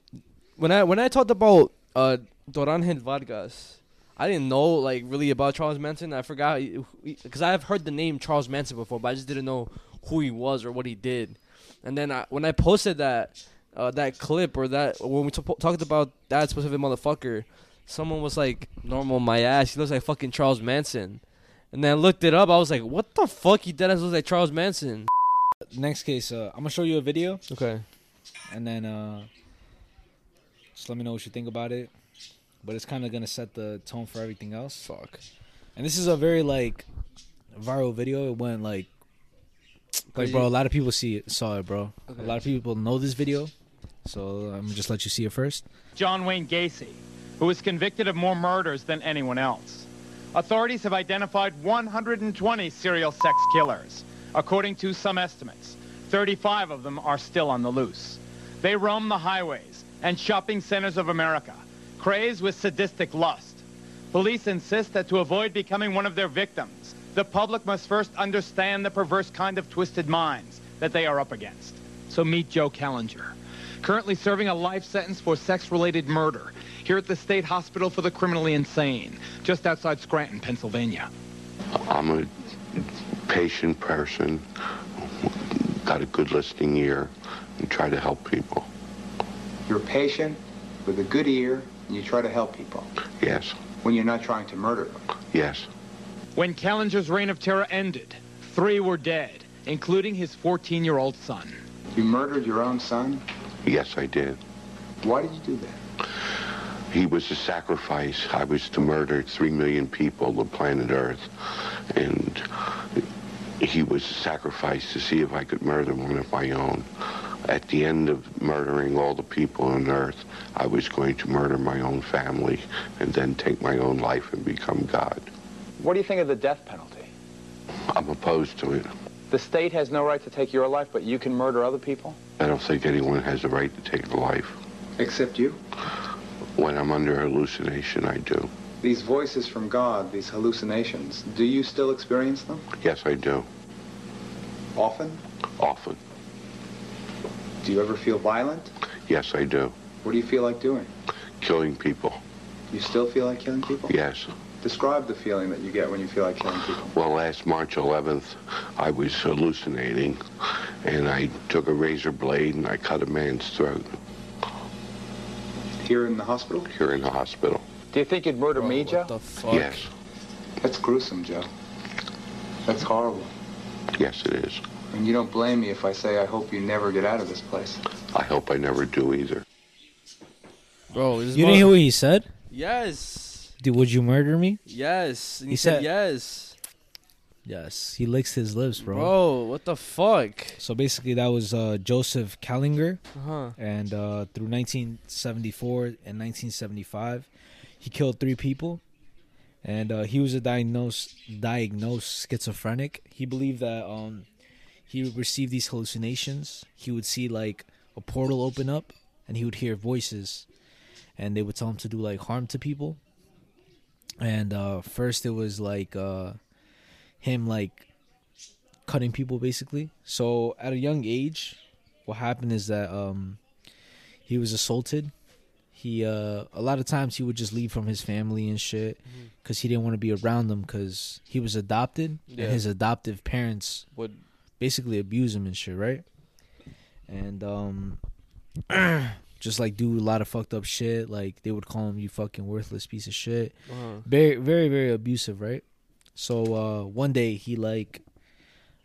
when I when I talked about uh, Dorangel Vargas, I didn't know like really about Charles Manson. I forgot because I have heard the name Charles Manson before, but I just didn't know who he was or what he did. And then I, when I posted that uh, that clip or that when we t- talked about that specific motherfucker, someone was like, "Normal my ass. He looks like fucking Charles Manson." And then I looked it up. I was like, "What the fuck? He ass looks like Charles Manson." Next case, uh, I'm gonna show you a video. Okay. And then uh, just let me know what you think about it. But it's kind of gonna set the tone for everything else. Fuck. And this is a very like viral video. It went like like bro. A lot of people see it, saw it, bro. Okay. A lot of people know this video. So I'm gonna just let you see it first. John Wayne Gacy, who was convicted of more murders than anyone else. Authorities have identified 120 serial sex killers. According to some estimates, 35 of them are still on the loose. They roam the highways and shopping centers of America, crazed with sadistic lust. Police insist that to avoid becoming one of their victims, the public must first understand the perverse kind of twisted minds that they are up against. So meet Joe Kallinger, currently serving a life sentence for sex-related murder here at the State Hospital for the Criminally Insane, just outside Scranton, Pennsylvania. I'm a patient person, got a good listening ear, and try to help people. You're patient with a good ear, and you try to help people Yes, when you're not trying to murder them. yes. When Kallinger's reign of terror ended, three were dead, including his 14-year-old son. You murdered your own son? Yes, I did. Why did you do that? He was a sacrifice. I was to murder three million people, on the planet Earth. And he was a sacrifice to see if I could murder one of my own. At the end of murdering all the people on Earth, I was going to murder my own family and then take my own life and become God. What do you think of the death penalty? I'm opposed to it. The state has no right to take your life, but you can murder other people? I don't think anyone has a right to take a life. Except you? When I'm under hallucination, I do. These voices from God, these hallucinations, do you still experience them? Yes, I do. Often? Often. Do you ever feel violent? Yes, I do. What do you feel like doing? Killing people. You still feel like killing people? Yes. Describe the feeling that you get when you feel like killing people. Well, last March 11th, I was hallucinating, and I took a razor blade and I cut a man's throat Here in the hospital? here in the hospital. Do you think you'd murder me, Joe? The fuck? Yes. That's gruesome, Joe. That's horrible. Yes, it is. And you don't blame me if I say I hope you never get out of this place. I hope I never do either. Bro, this You didn't hear what he said? Yes. Dude, would you murder me? Yes. And He he, said, said- yes. Yes. He licks his lips, bro. Bro, what the fuck? So basically, that was uh, Joseph Kallinger, Uh-huh. and uh, through 1974 and 1975, he killed three people, and uh, he was a diagnosed diagnosed schizophrenic. He believed that um, he would receive these hallucinations. He would see like a portal open up, and he would hear voices, and they would tell him to do like harm to people. And uh, first, it was like uh, him like cutting people basically. So at a young age, what happened is that um he was assaulted. He uh a lot of times he would just leave from his family and shit cuz he didn't want to be around them cuz he was adopted Yeah. and his adoptive parents Would basically abuse him and shit, right? And um just like do a lot of fucked up shit, like they would call him you fucking worthless piece of shit. Uh-huh. Very very very abusive, right? So uh one day he like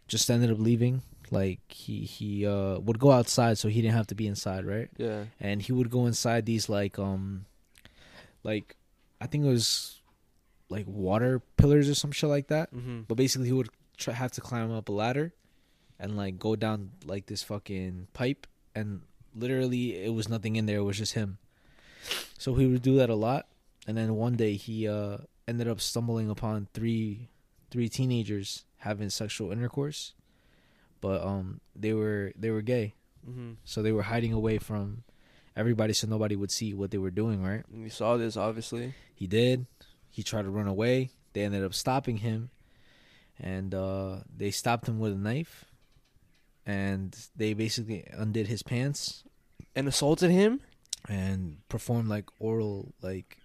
just ended up leaving. Like he he uh would go outside so he didn't have to be inside, right? Yeah. And he would go inside these like um like I think it was like water pillars or some shit like that. Mhm. But basically he would try, have to climb up a ladder and like go down like this fucking pipe and literally it was nothing in there, it was just him. So he would do that a lot and then one day he uh ended up stumbling upon three three teenagers having sexual intercourse but um they were they were gay Mhm. so they were hiding away from everybody so nobody would see what they were doing right And you saw this, obviously. he did he tried to run away they ended up stopping him and uh they stopped him with a knife and they basically undid his pants And assaulted him? and performed like oral like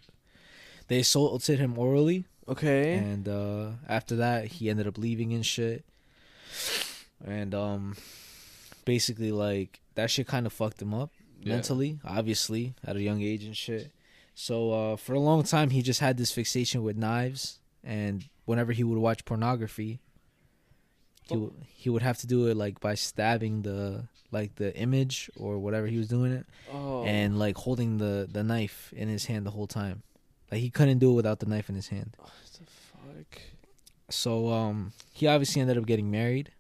they assaulted him orally Okay. and uh after that he ended up leaving and shit and um basically like that shit kind of fucked him up Yeah. mentally obviously at a young age and shit so uh for a long time he just had this fixation with knives and whenever he would watch pornography he Oh. would he would have to do it like by stabbing the like the image or whatever he was doing it Oh. and like holding the the knife in his hand the whole time like he couldn't do it without the knife in his hand Fuck. so um he obviously ended up getting married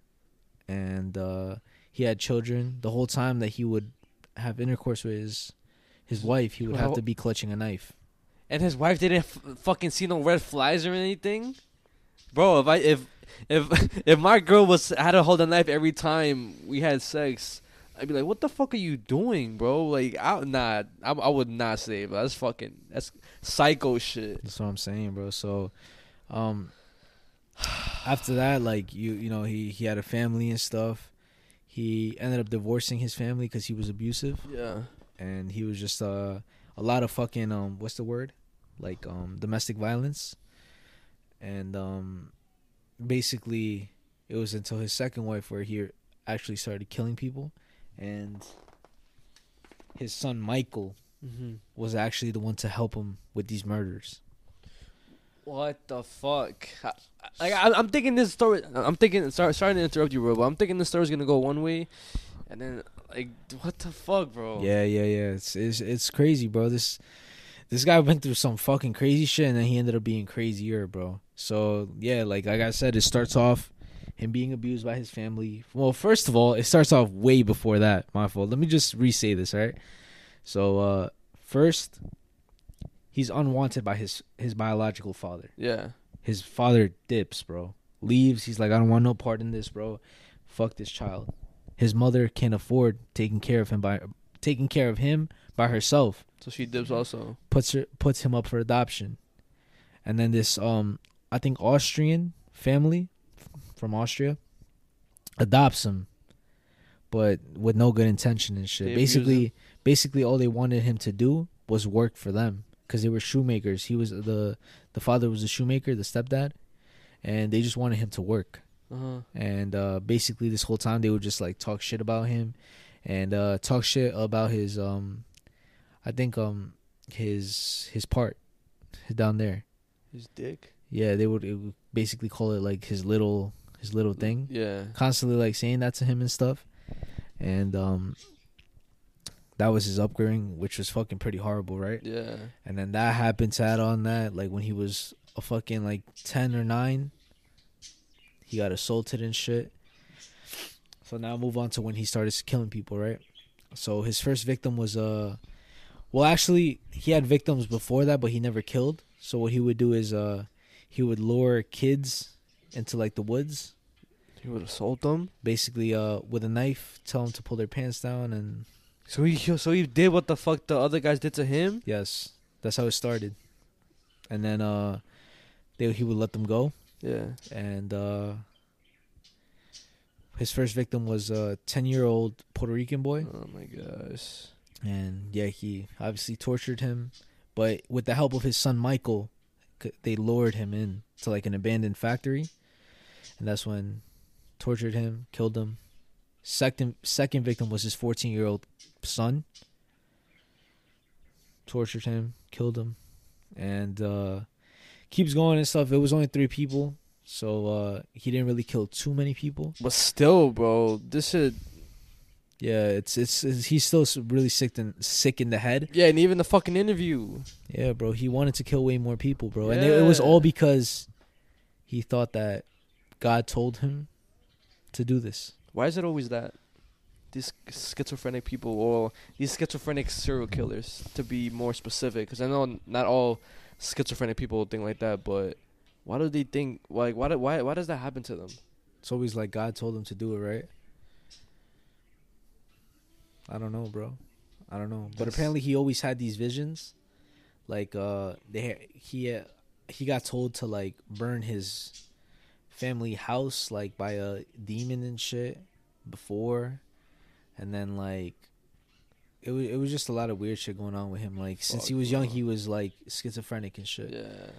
and uh he had children the whole time that he would have intercourse with his his wife he would have to be clutching a knife And his wife didn't f- fucking see no red flies or anything? Bro, if I if if if my girl was had to hold a knife every time we had sex, I'd be like, "What the fuck are you doing, bro?" Like, I nah, I, I would not say, but that's fucking that's psycho shit. that's what i'm saying bro so um after that like you you know he he had a family and stuff he ended up divorcing his family because he was abusive Yeah. and he was just uh a lot of fucking um what's the word like um domestic violence and um basically it was until his second wife where he actually started killing people and his son michael Mhm. was actually the one to help him with these murders What the fuck? I, like, I, I'm thinking this story. I'm thinking. Sorry, sorry to interrupt you, bro. But I'm thinking this story's gonna go one way, and then like, what the fuck, bro? yeah yeah yeah it's it's it's crazy bro this this guy went through some fucking crazy shit and then he ended up being crazier bro so yeah like like i said it starts off him being abused by his family. Well first of all it starts off way before that. My fault. Let me just re-say this right? So uh first he's unwanted by his his biological father. Yeah. his father dips bro. Leaves. He's like i don't want no part in this bro. Fuck this child. His mother can't afford taking care of him by taking care of him by herself. So she dips also. puts her puts him up for adoption. And then this um I think Austrian family from Austria adopts him, but with no good intention and shit. They basically, basically all they wanted him to do was work for them because they were shoemakers. He was the the father was a shoemaker, the stepdad, and they just wanted him to work. Uh-huh. And uh, basically, this whole time they would just like talk shit about him, and uh, talk shit about his um, I think um his his part down there. His dick. Yeah, they would, it would basically call it like his little his little thing. Yeah. Constantly like saying that to him and stuff. And um that was his upbringing, which was fucking pretty horrible, right? Yeah. And then that happened to add on that, like when he was a fucking like ten or nine, he got assaulted and shit. So now move on to when he started killing people, right? So his first victim was uh well actually he had victims before that but he never killed. So what he would do is uh he would lure kids into like the woods. He would assault them? Basically uh with a knife, tell them to pull their pants down and So he so he did what the fuck the other guys did to him? Yes. That's how it started. And then uh they he would let them go. Yeah. And uh his first victim was a 10-year-old Puerto Rican boy. Oh my gosh. And yeah, he obviously tortured him, but with the help of his son Michael, they lured him in to like an abandoned factory. And that's when tortured him, killed him. Second second victim was his 14-year-old son. Tortured him, killed him, and uh keeps going and stuff. It was only three people, so uh he didn't really kill too many people. But still, bro, this shit. Yeah, it's it's, it's he's still really sick in sick in the head. Yeah, and even the fucking interview. Yeah, bro, he wanted to kill way more people, bro, and it, it was all because he thought that God told him to do this. Why is it always that? These schizophrenic people or these schizophrenic serial killers, to be more specific, because I know not all schizophrenic people think like that, but why do they think like why do, why why does that happen to them? It's always like God told them to do it, right? I don't know, bro. I don't know, but apparently he always had these visions. Like uh, they he uh, he got told to like burn his family house like by a demon and shit before, and then like it was it was just a lot of weird shit going on with him. Like since he was young, bro. he was like schizophrenic and shit. Yeah.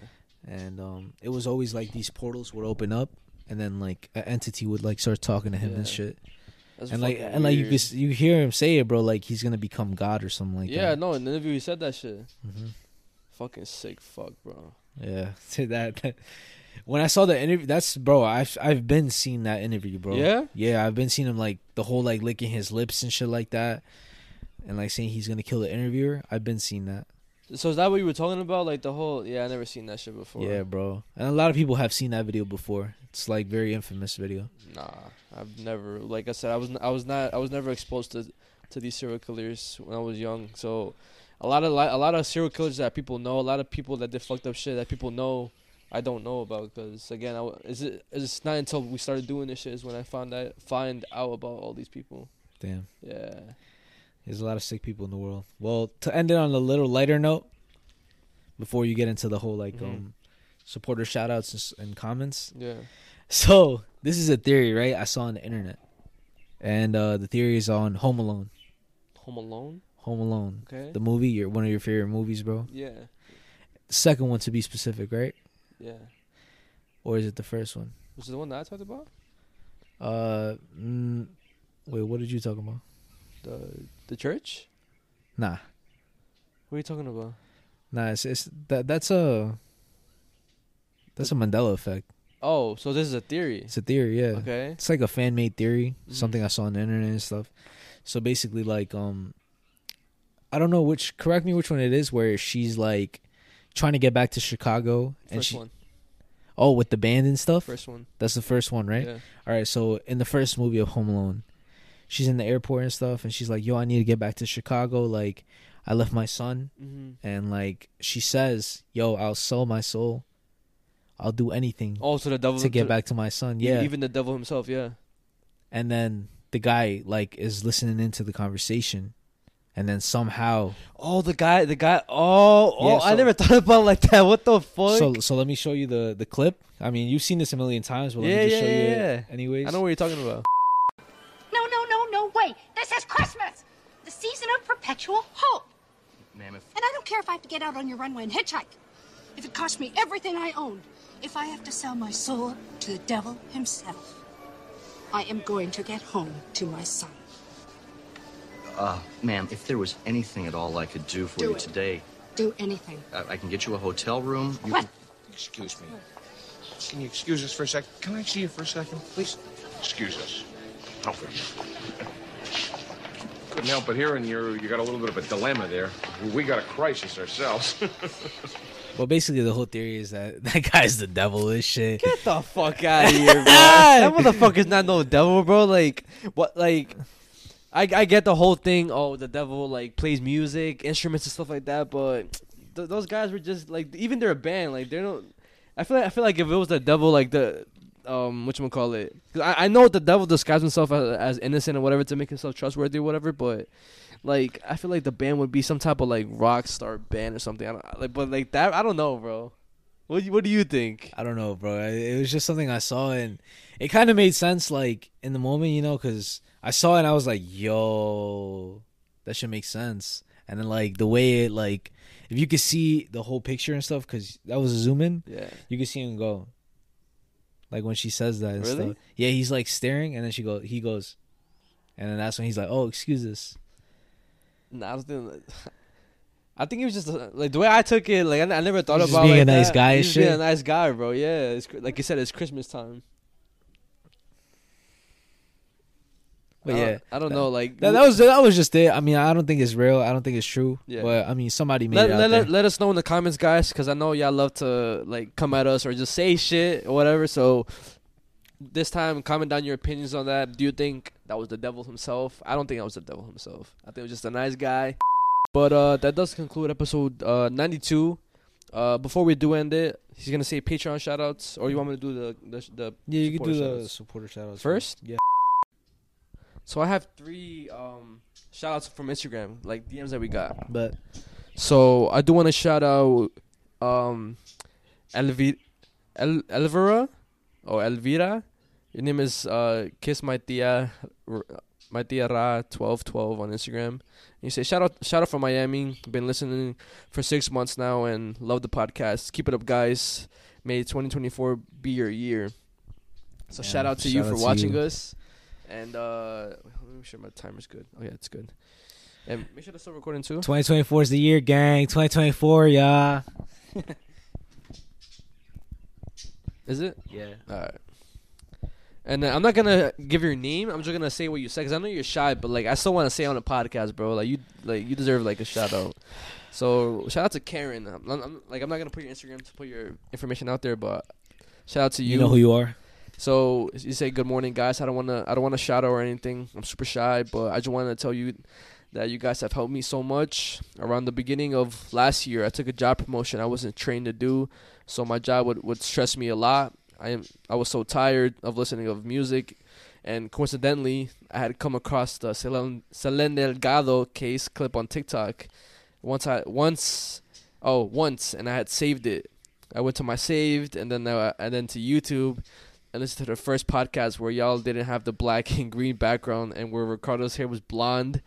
And um, it was always like these portals would open up, and then like an entity would like start talking to him and Yeah. shit. That's and like and like you just you hear him say it, bro. Like he's gonna become God or something like yeah, that. no, in the interview he said that shit. Mhm. Fucking sick, fuck, bro. Yeah, that, that- When I saw the interview, that's bro. I've I've been seeing that interview, bro. Yeah? yeah. I've been seeing him like the whole like licking his lips and shit like that, and like saying he's gonna kill the interviewer. I've been seeing that. So is that what you were talking about? Like the whole? Yeah, I never seen that shit before. Yeah, bro. And a lot of people have seen that video before. It's like very infamous video. Nah, I've never. Like I said, I was n- I was not I was never exposed to to these serial killers when I was young. So a lot of li- a lot of serial killers that people know, a lot of people that did fucked up shit that people know, I don't know about. Because again, I, is it it's not until we started doing this shit is when I found that find out about all these people. Damn. Yeah. There's a lot of sick people in the world. Well, to end it on a little lighter note, before you get into the whole like Mhm. um supporter shout outs and, comments. Yeah. So this is a theory, right? I saw on the internet. And uh the theory is on Home Alone. Home Alone. Home Alone. Okay. The movie, your one of your favorite movies, bro. Yeah. Second one to be specific, right? Yeah. Or is it the first one? Was it the one that I talked about? Uh mm, wait, what did you talk about? The the church? Nah. What are you talking about? Nah, it's, it's that that's a that's a Mandela effect. Oh, so this is a theory. It's a theory, yeah. Okay. It's like a fan made theory, Mhm. something I saw on the internet and stuff. So basically, like, um, I don't know which. Correct me which one it is. Where she's like trying to get back to Chicago, and First she. one. Oh, with the band and stuff. First one. That's the first one, right? Yeah. All right. So in the first movie of Home Alone, she's in the airport and stuff, and she's like, "Yo, I need to get back to Chicago. Like, I left my son, Mhm. and like she says, "Yo, I'll sell my soul. I'll do anything." Oh, also, the devil to get back to my son. Yeah, Even the devil himself, yeah. and then the guy like is listening into the conversation and then somehow. Oh, the guy, the guy. Oh, oh, Yeah, I never thought about it like that. What the fuck? So so let me show you the the clip. I mean, you've seen this a million times, but let yeah, me yeah, just show yeah, you yeah. it anyways. I know what you're talking about. No, no, no, no, wait. This is Christmas. The season of perpetual hope. Mammoth. And I don't care if I have to get out on your runway and hitchhike. If it costs me everything I own. If I have to sell my soul to the devil himself. I am going to get home to my son. uh, ma'am, if there was anything at all I could do for Do you it. today, Do anything. I, I can get you a hotel room. You What? Excuse me. Can you excuse us for a second? Can I see you for a second, please? Excuse us. Oh. Couldn't help but hearing you you got a little bit of a dilemma there. We got a crisis ourselves. Well, basically, the whole theory is that that guy's the devil. This shit. Get the fuck out of here, bro. that motherfucker's not no devil, bro. Like what? Like I I get the whole thing. Oh, the devil like plays music, instruments and stuff like that. But th- those guys were just like even they're a band. Like they're not. I feel like, I feel like if it was the devil, like the um, what you call it? I I know the devil disguises himself as, as innocent or whatever to make himself trustworthy or whatever, but. Like I feel like the band would be some type of like rock star band or something. I don't like, but like that, I don't know, bro. What do- what do you think? I don't know, bro. It was just something I saw, and it kind of made sense, like in the moment, you know, because I saw it and I was like, "Yo, that should make sense." And then like the way it, like, if you could see the whole picture and stuff, because that was a zoom in, Yeah. you could see him go. Like when she says that, and Really? stuff. Yeah, he's like staring, and then she go, he goes, and then that's when he's like, "Oh, excuse us." Nah, I was. I think he was just like the way I took it. Like I, I never thought He's just about being like a nice that. guy He's just being a nice guy, bro. Yeah, it's, like you said, it's Christmas time. But I yeah, don't- I don't that- know, like, that, that was that was just it. I mean, I don't think it's real. I don't think it's true. Yeah. But I mean, somebody made Let, it let, let, let us know in the comments, guys, because I know y'all love to like come at us or just say shit or whatever. So this time, comment down your opinions on that. Do you think that was the devil himself? I don't think that was the devil himself. I think it was just a nice guy. But uh, that does conclude episode uh, 92. Uh, before we do end it, he's gonna say Patreon shoutouts, or you want me to do the the, the Yeah, you can do the shoutouts? supporter shoutouts first. Yeah. So I have three um shoutouts from Instagram, like DMs that we got. But so I do want to shout out um Elvi El Elvira or Elvira. Your name is uh Kiss My Tia My Tia Ra twelve twelve on Instagram. And you say shout out shout out from Miami. Been listening for six months now and love the podcast. Keep it up, guys. May twenty twenty four be your year. So Yeah, shout out to you shout for to watching you. us. And uh let me make sure my timer's good. Oh yeah, it's good. And make sure that's still recording too. 2024 is the year, gang. 2024, yeah. Is it? Yeah. All right. And uh, I'm not gonna give your name. I'm just gonna say what you said because I know you're shy, but like I still want to say on the podcast, bro. Like you, like you deserve like a shout out. So shout out to Karen. I'm, I'm- like I'm not gonna put your Instagram to put your information out there, but shout out to you. You know who you are. So you say good morning, guys. I don't wanna, I don't wanna shout out or anything. I'm super shy, but I just wanna tell you that you guys have helped me so much. Around the beginning of last year, I took a job promotion I wasn't trained to do, so my job would, would stress me a lot. I am I was so tired of listening of music, and coincidentally, I had come across the Selen, Selen Delgado case clip on TikTok. Once I once, oh once, and I had saved it. I went to my saved, and then uh, and then to YouTube, and listened to the first podcast where y'all didn't have the black and green background, and where Ricardo's hair was blonde.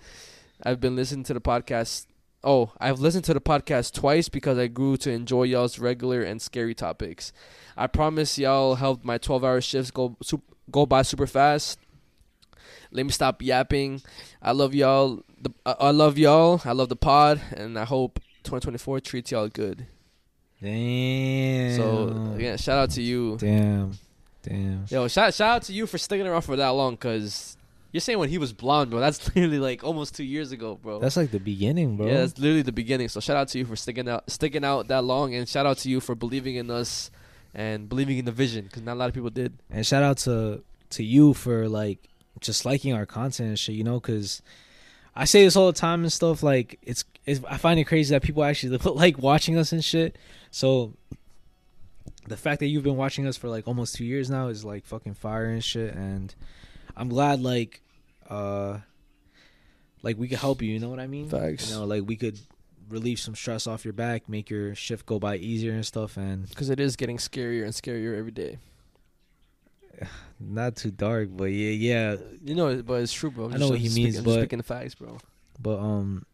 I've been listening to the podcast. Oh, I've listened to the podcast twice because I grew to enjoy y'all's regular and scary topics. I promise y'all helped my 12-hour shifts go go by super fast. Let me stop yapping. I love y'all. The, I, I love y'all. I love the pod, and I hope 2024 treats y'all good. Damn. So again, shout out to you. Damn. Damn. Yo, shout shout out to you for sticking around for that long, cause you're saying when he was blonde, bro. That's literally like almost two years ago, bro. That's like the beginning, bro. Yeah, that's literally the beginning. So shout out to you for sticking out, sticking out that long, and shout out to you for believing in us and believing in the vision, because not a lot of people did. And shout out to to you for like just liking our content and shit, you know, because I say this all the time and stuff. Like it's, it's I find it crazy that people actually like watching us and shit. So the fact that you've been watching us for like almost two years now is like fucking fire and shit. And I'm glad like uh like we could help you. You know what I mean? Facts. You know, like we could relieve some stress off your back, make your shift go by easier and stuff. And Because it is getting scarier and scarier every day. not too dark, but yeah, yeah. You know, but it's true, bro. I'm I know what he means, speaking- I'm just but speaking the facts, bro. But um,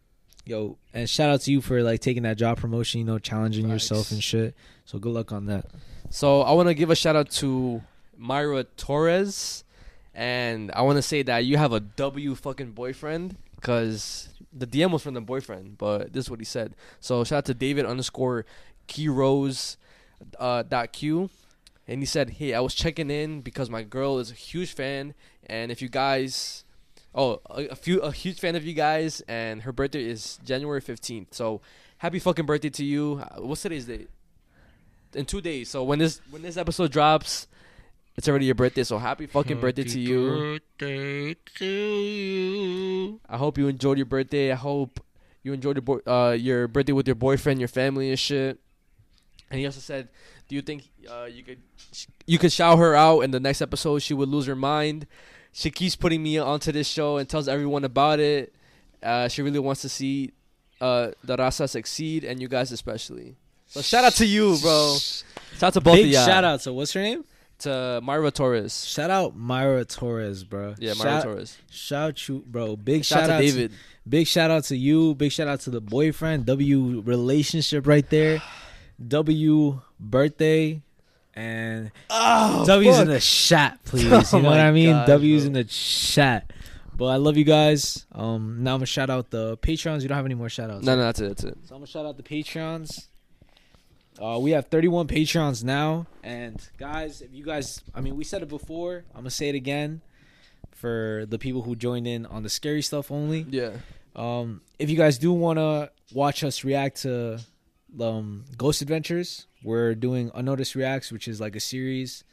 yo, and shout out to you for like taking that job promotion. You know, challenging yourself and shit. So good luck on that. So I want to give a shout out to Myra Torres, and I want to say that you have a W fucking boyfriend because the DM was from the boyfriend, but this is what he said. So shout out to David underscore Key Rose uh, dot Q, and he said, "Hey, I was checking in because my girl is a huge fan, and if you guys." Oh, a, a few a huge fan of you guys, and her birthday is January fifteenth. So, happy fucking birthday to you! Uh, What's today's date? in two days. So when this when this episode drops, it's already your birthday. So happy fucking birthday to you. Birthday to you. I hope you enjoyed your birthday. I hope you enjoyed your boy, uh your birthday with your boyfriend, your family, and shit. And he also said, "Do you think uh, you could you could shout her out in the next episode? She would lose her mind. She keeps putting me onto this show and tells everyone about it. Uh, she really wants to see uh, the Rasa succeed, and you guys especially. So shout out to you, bro. Shout out to both Big of y'all. shout out to what's her name? To Myra Torres. Shout out Myra Torres, bro. Yeah, Myra shout, Torres. Shout you, bro. Big Shout shout, out to David. big shout out to you. Big shout out to the boyfriend. W relationship right there. W birthday. And Oh, W's fuck. in the chat, please. Oh you know what I mean? gosh, W's bro. in the chat. But I love you guys. Um, now I'm gonna shout out the Patreons. You don't have any more shout outs. No, no, that's it. That's it. So I'm gonna shout out the Patreons. Uh, we have 31 Patreons now, and guys, if you guys, I mean, we said it before. I'm gonna say it again for the people who joined in on the scary stuff only. Yeah. Um, if you guys do wanna watch us react to um, Ghost Adventures, we're doing Unnoticed Reacts, which is like a series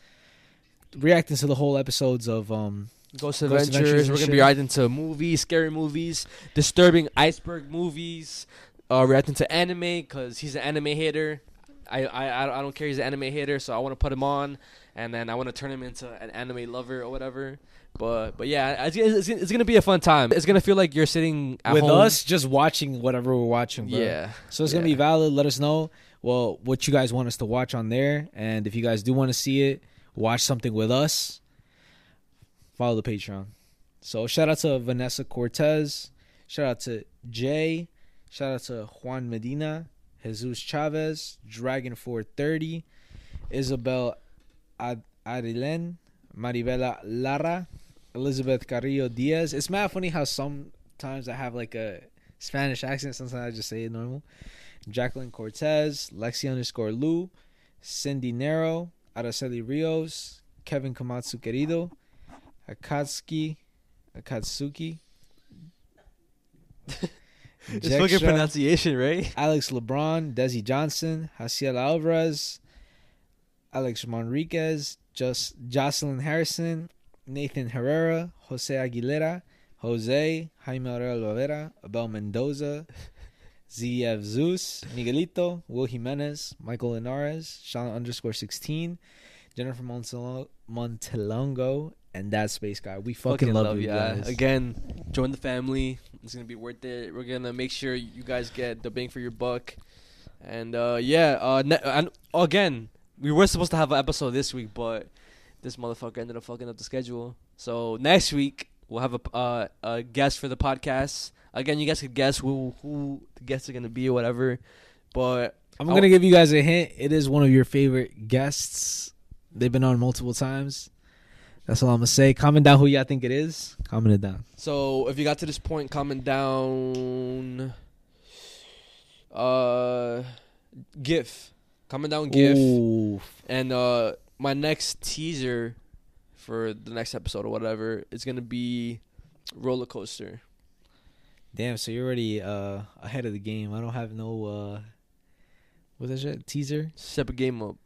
reacting to the whole episodes of um, Ghost Ghost Adventures. Adventures We're gonna shit. be reacting to movies, scary movies, disturbing iceberg movies. Uh, reacting to anime because he's an anime hater. I, I I don't care. He's an anime hater, so I want to put him on, and then I want to turn him into an anime lover or whatever. But but yeah, it's, it's, it's gonna be a fun time. It's gonna feel like you're sitting at with home. us just watching whatever we're watching. Bro. Yeah. So it's gonna be valid. Let us know. Well, what you guys want us to watch on there, and if you guys do want to see it, watch something with us. Follow the Patreon. So shout out to Vanessa Cortez. Shout out to Jay. Shout out to Juan Medina, Jesus Chavez, Dragon 430, Isabel Ad- Adilen, Maribela Lara, Elizabeth Carrillo Diaz. It's mad funny how sometimes I have like a Spanish accent. Sometimes I just say it normal. Jacqueline Cortez, Lexi underscore Lou, Cindy Nero, Araceli Rios, Kevin Komatsu Querido, Akatsuki, Akatsuki. It's fucking pronunciation, right? Alex LeBron, Desi Johnson, Haciel Alvarez, Alex Monriquez, Just Jocelyn Harrison, Nathan Herrera, Jose Aguilera, Jose, Jaime Aurel Lovera, Abel Mendoza, ZF Zeus, Miguelito, Will Jimenez, Michael Linares, Sean underscore 16, Jennifer Montelongo and that space guy. We fucking, love, you ya. guys. Again, join the family. It's gonna be worth it. We're gonna make sure you guys get the bang for your buck. And uh, yeah, uh, ne- and again, we were supposed to have an episode this week, but this motherfucker ended up fucking up the schedule. So next week we'll have a uh, a guest for the podcast. Again, you guys could guess who who the guests are gonna be or whatever. But I'm gonna give you guys a hint. It is one of your favorite guests. They've been on multiple times. That's all I'm gonna say. Comment down who y'all think it is. Comment it down. So if you got to this point, comment down. Uh, GIF. Comment down GIF. Ooh. And uh, my next teaser for the next episode or whatever is gonna be roller coaster. Damn, so you're already uh, ahead of the game. I don't have no uh, what's that shit? Teaser. Step a game up,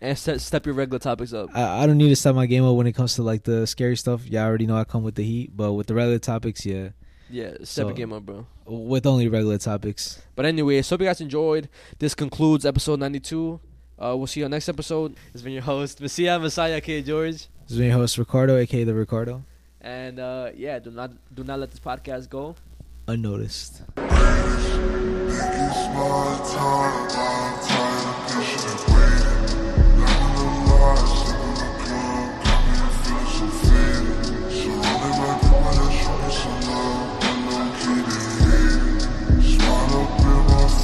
and step, step your regular topics up. I, I don't need to step my game up when it comes to like the scary stuff. Y'all already know I come with the heat, but with the regular topics, yeah. Yeah, step a So- game up, bro. With only regular topics. But anyway, so hope you guys enjoyed. This concludes episode 92. Uh, we'll see you on next episode. It's been your host, Messiah Messiah K. George. This is your host Ricardo, aka the Ricardo. And uh, yeah, do not do not let this podcast go. unnoticed.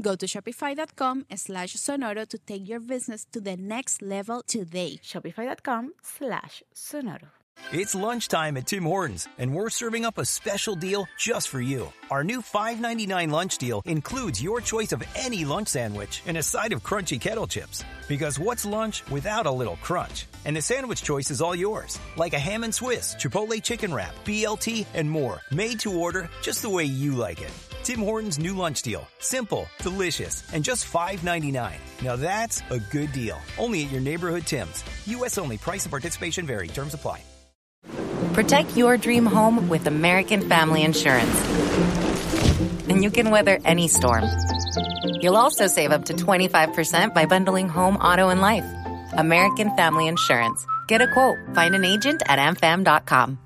Go to shopify.com slash sonoro to take your business to the next level today. Shopify.com slash sonoro. It's lunchtime at Tim Hortons, and we're serving up a special deal just for you. Our new $5.99 lunch deal includes your choice of any lunch sandwich and a side of crunchy kettle chips. Because what's lunch without a little crunch? And the sandwich choice is all yours, like a ham and Swiss, Chipotle chicken wrap, BLT, and more, made to order just the way you like it. Tim Hortons' new lunch deal. Simple, delicious, and just $5.99. Now that's a good deal. Only at your neighborhood Tim's. U.S. only. Price and participation vary. Terms apply. Protect your dream home with American Family Insurance. And you can weather any storm. You'll also save up to 25% by bundling home, auto, and life. American Family Insurance. Get a quote. Find an agent at amfam.com.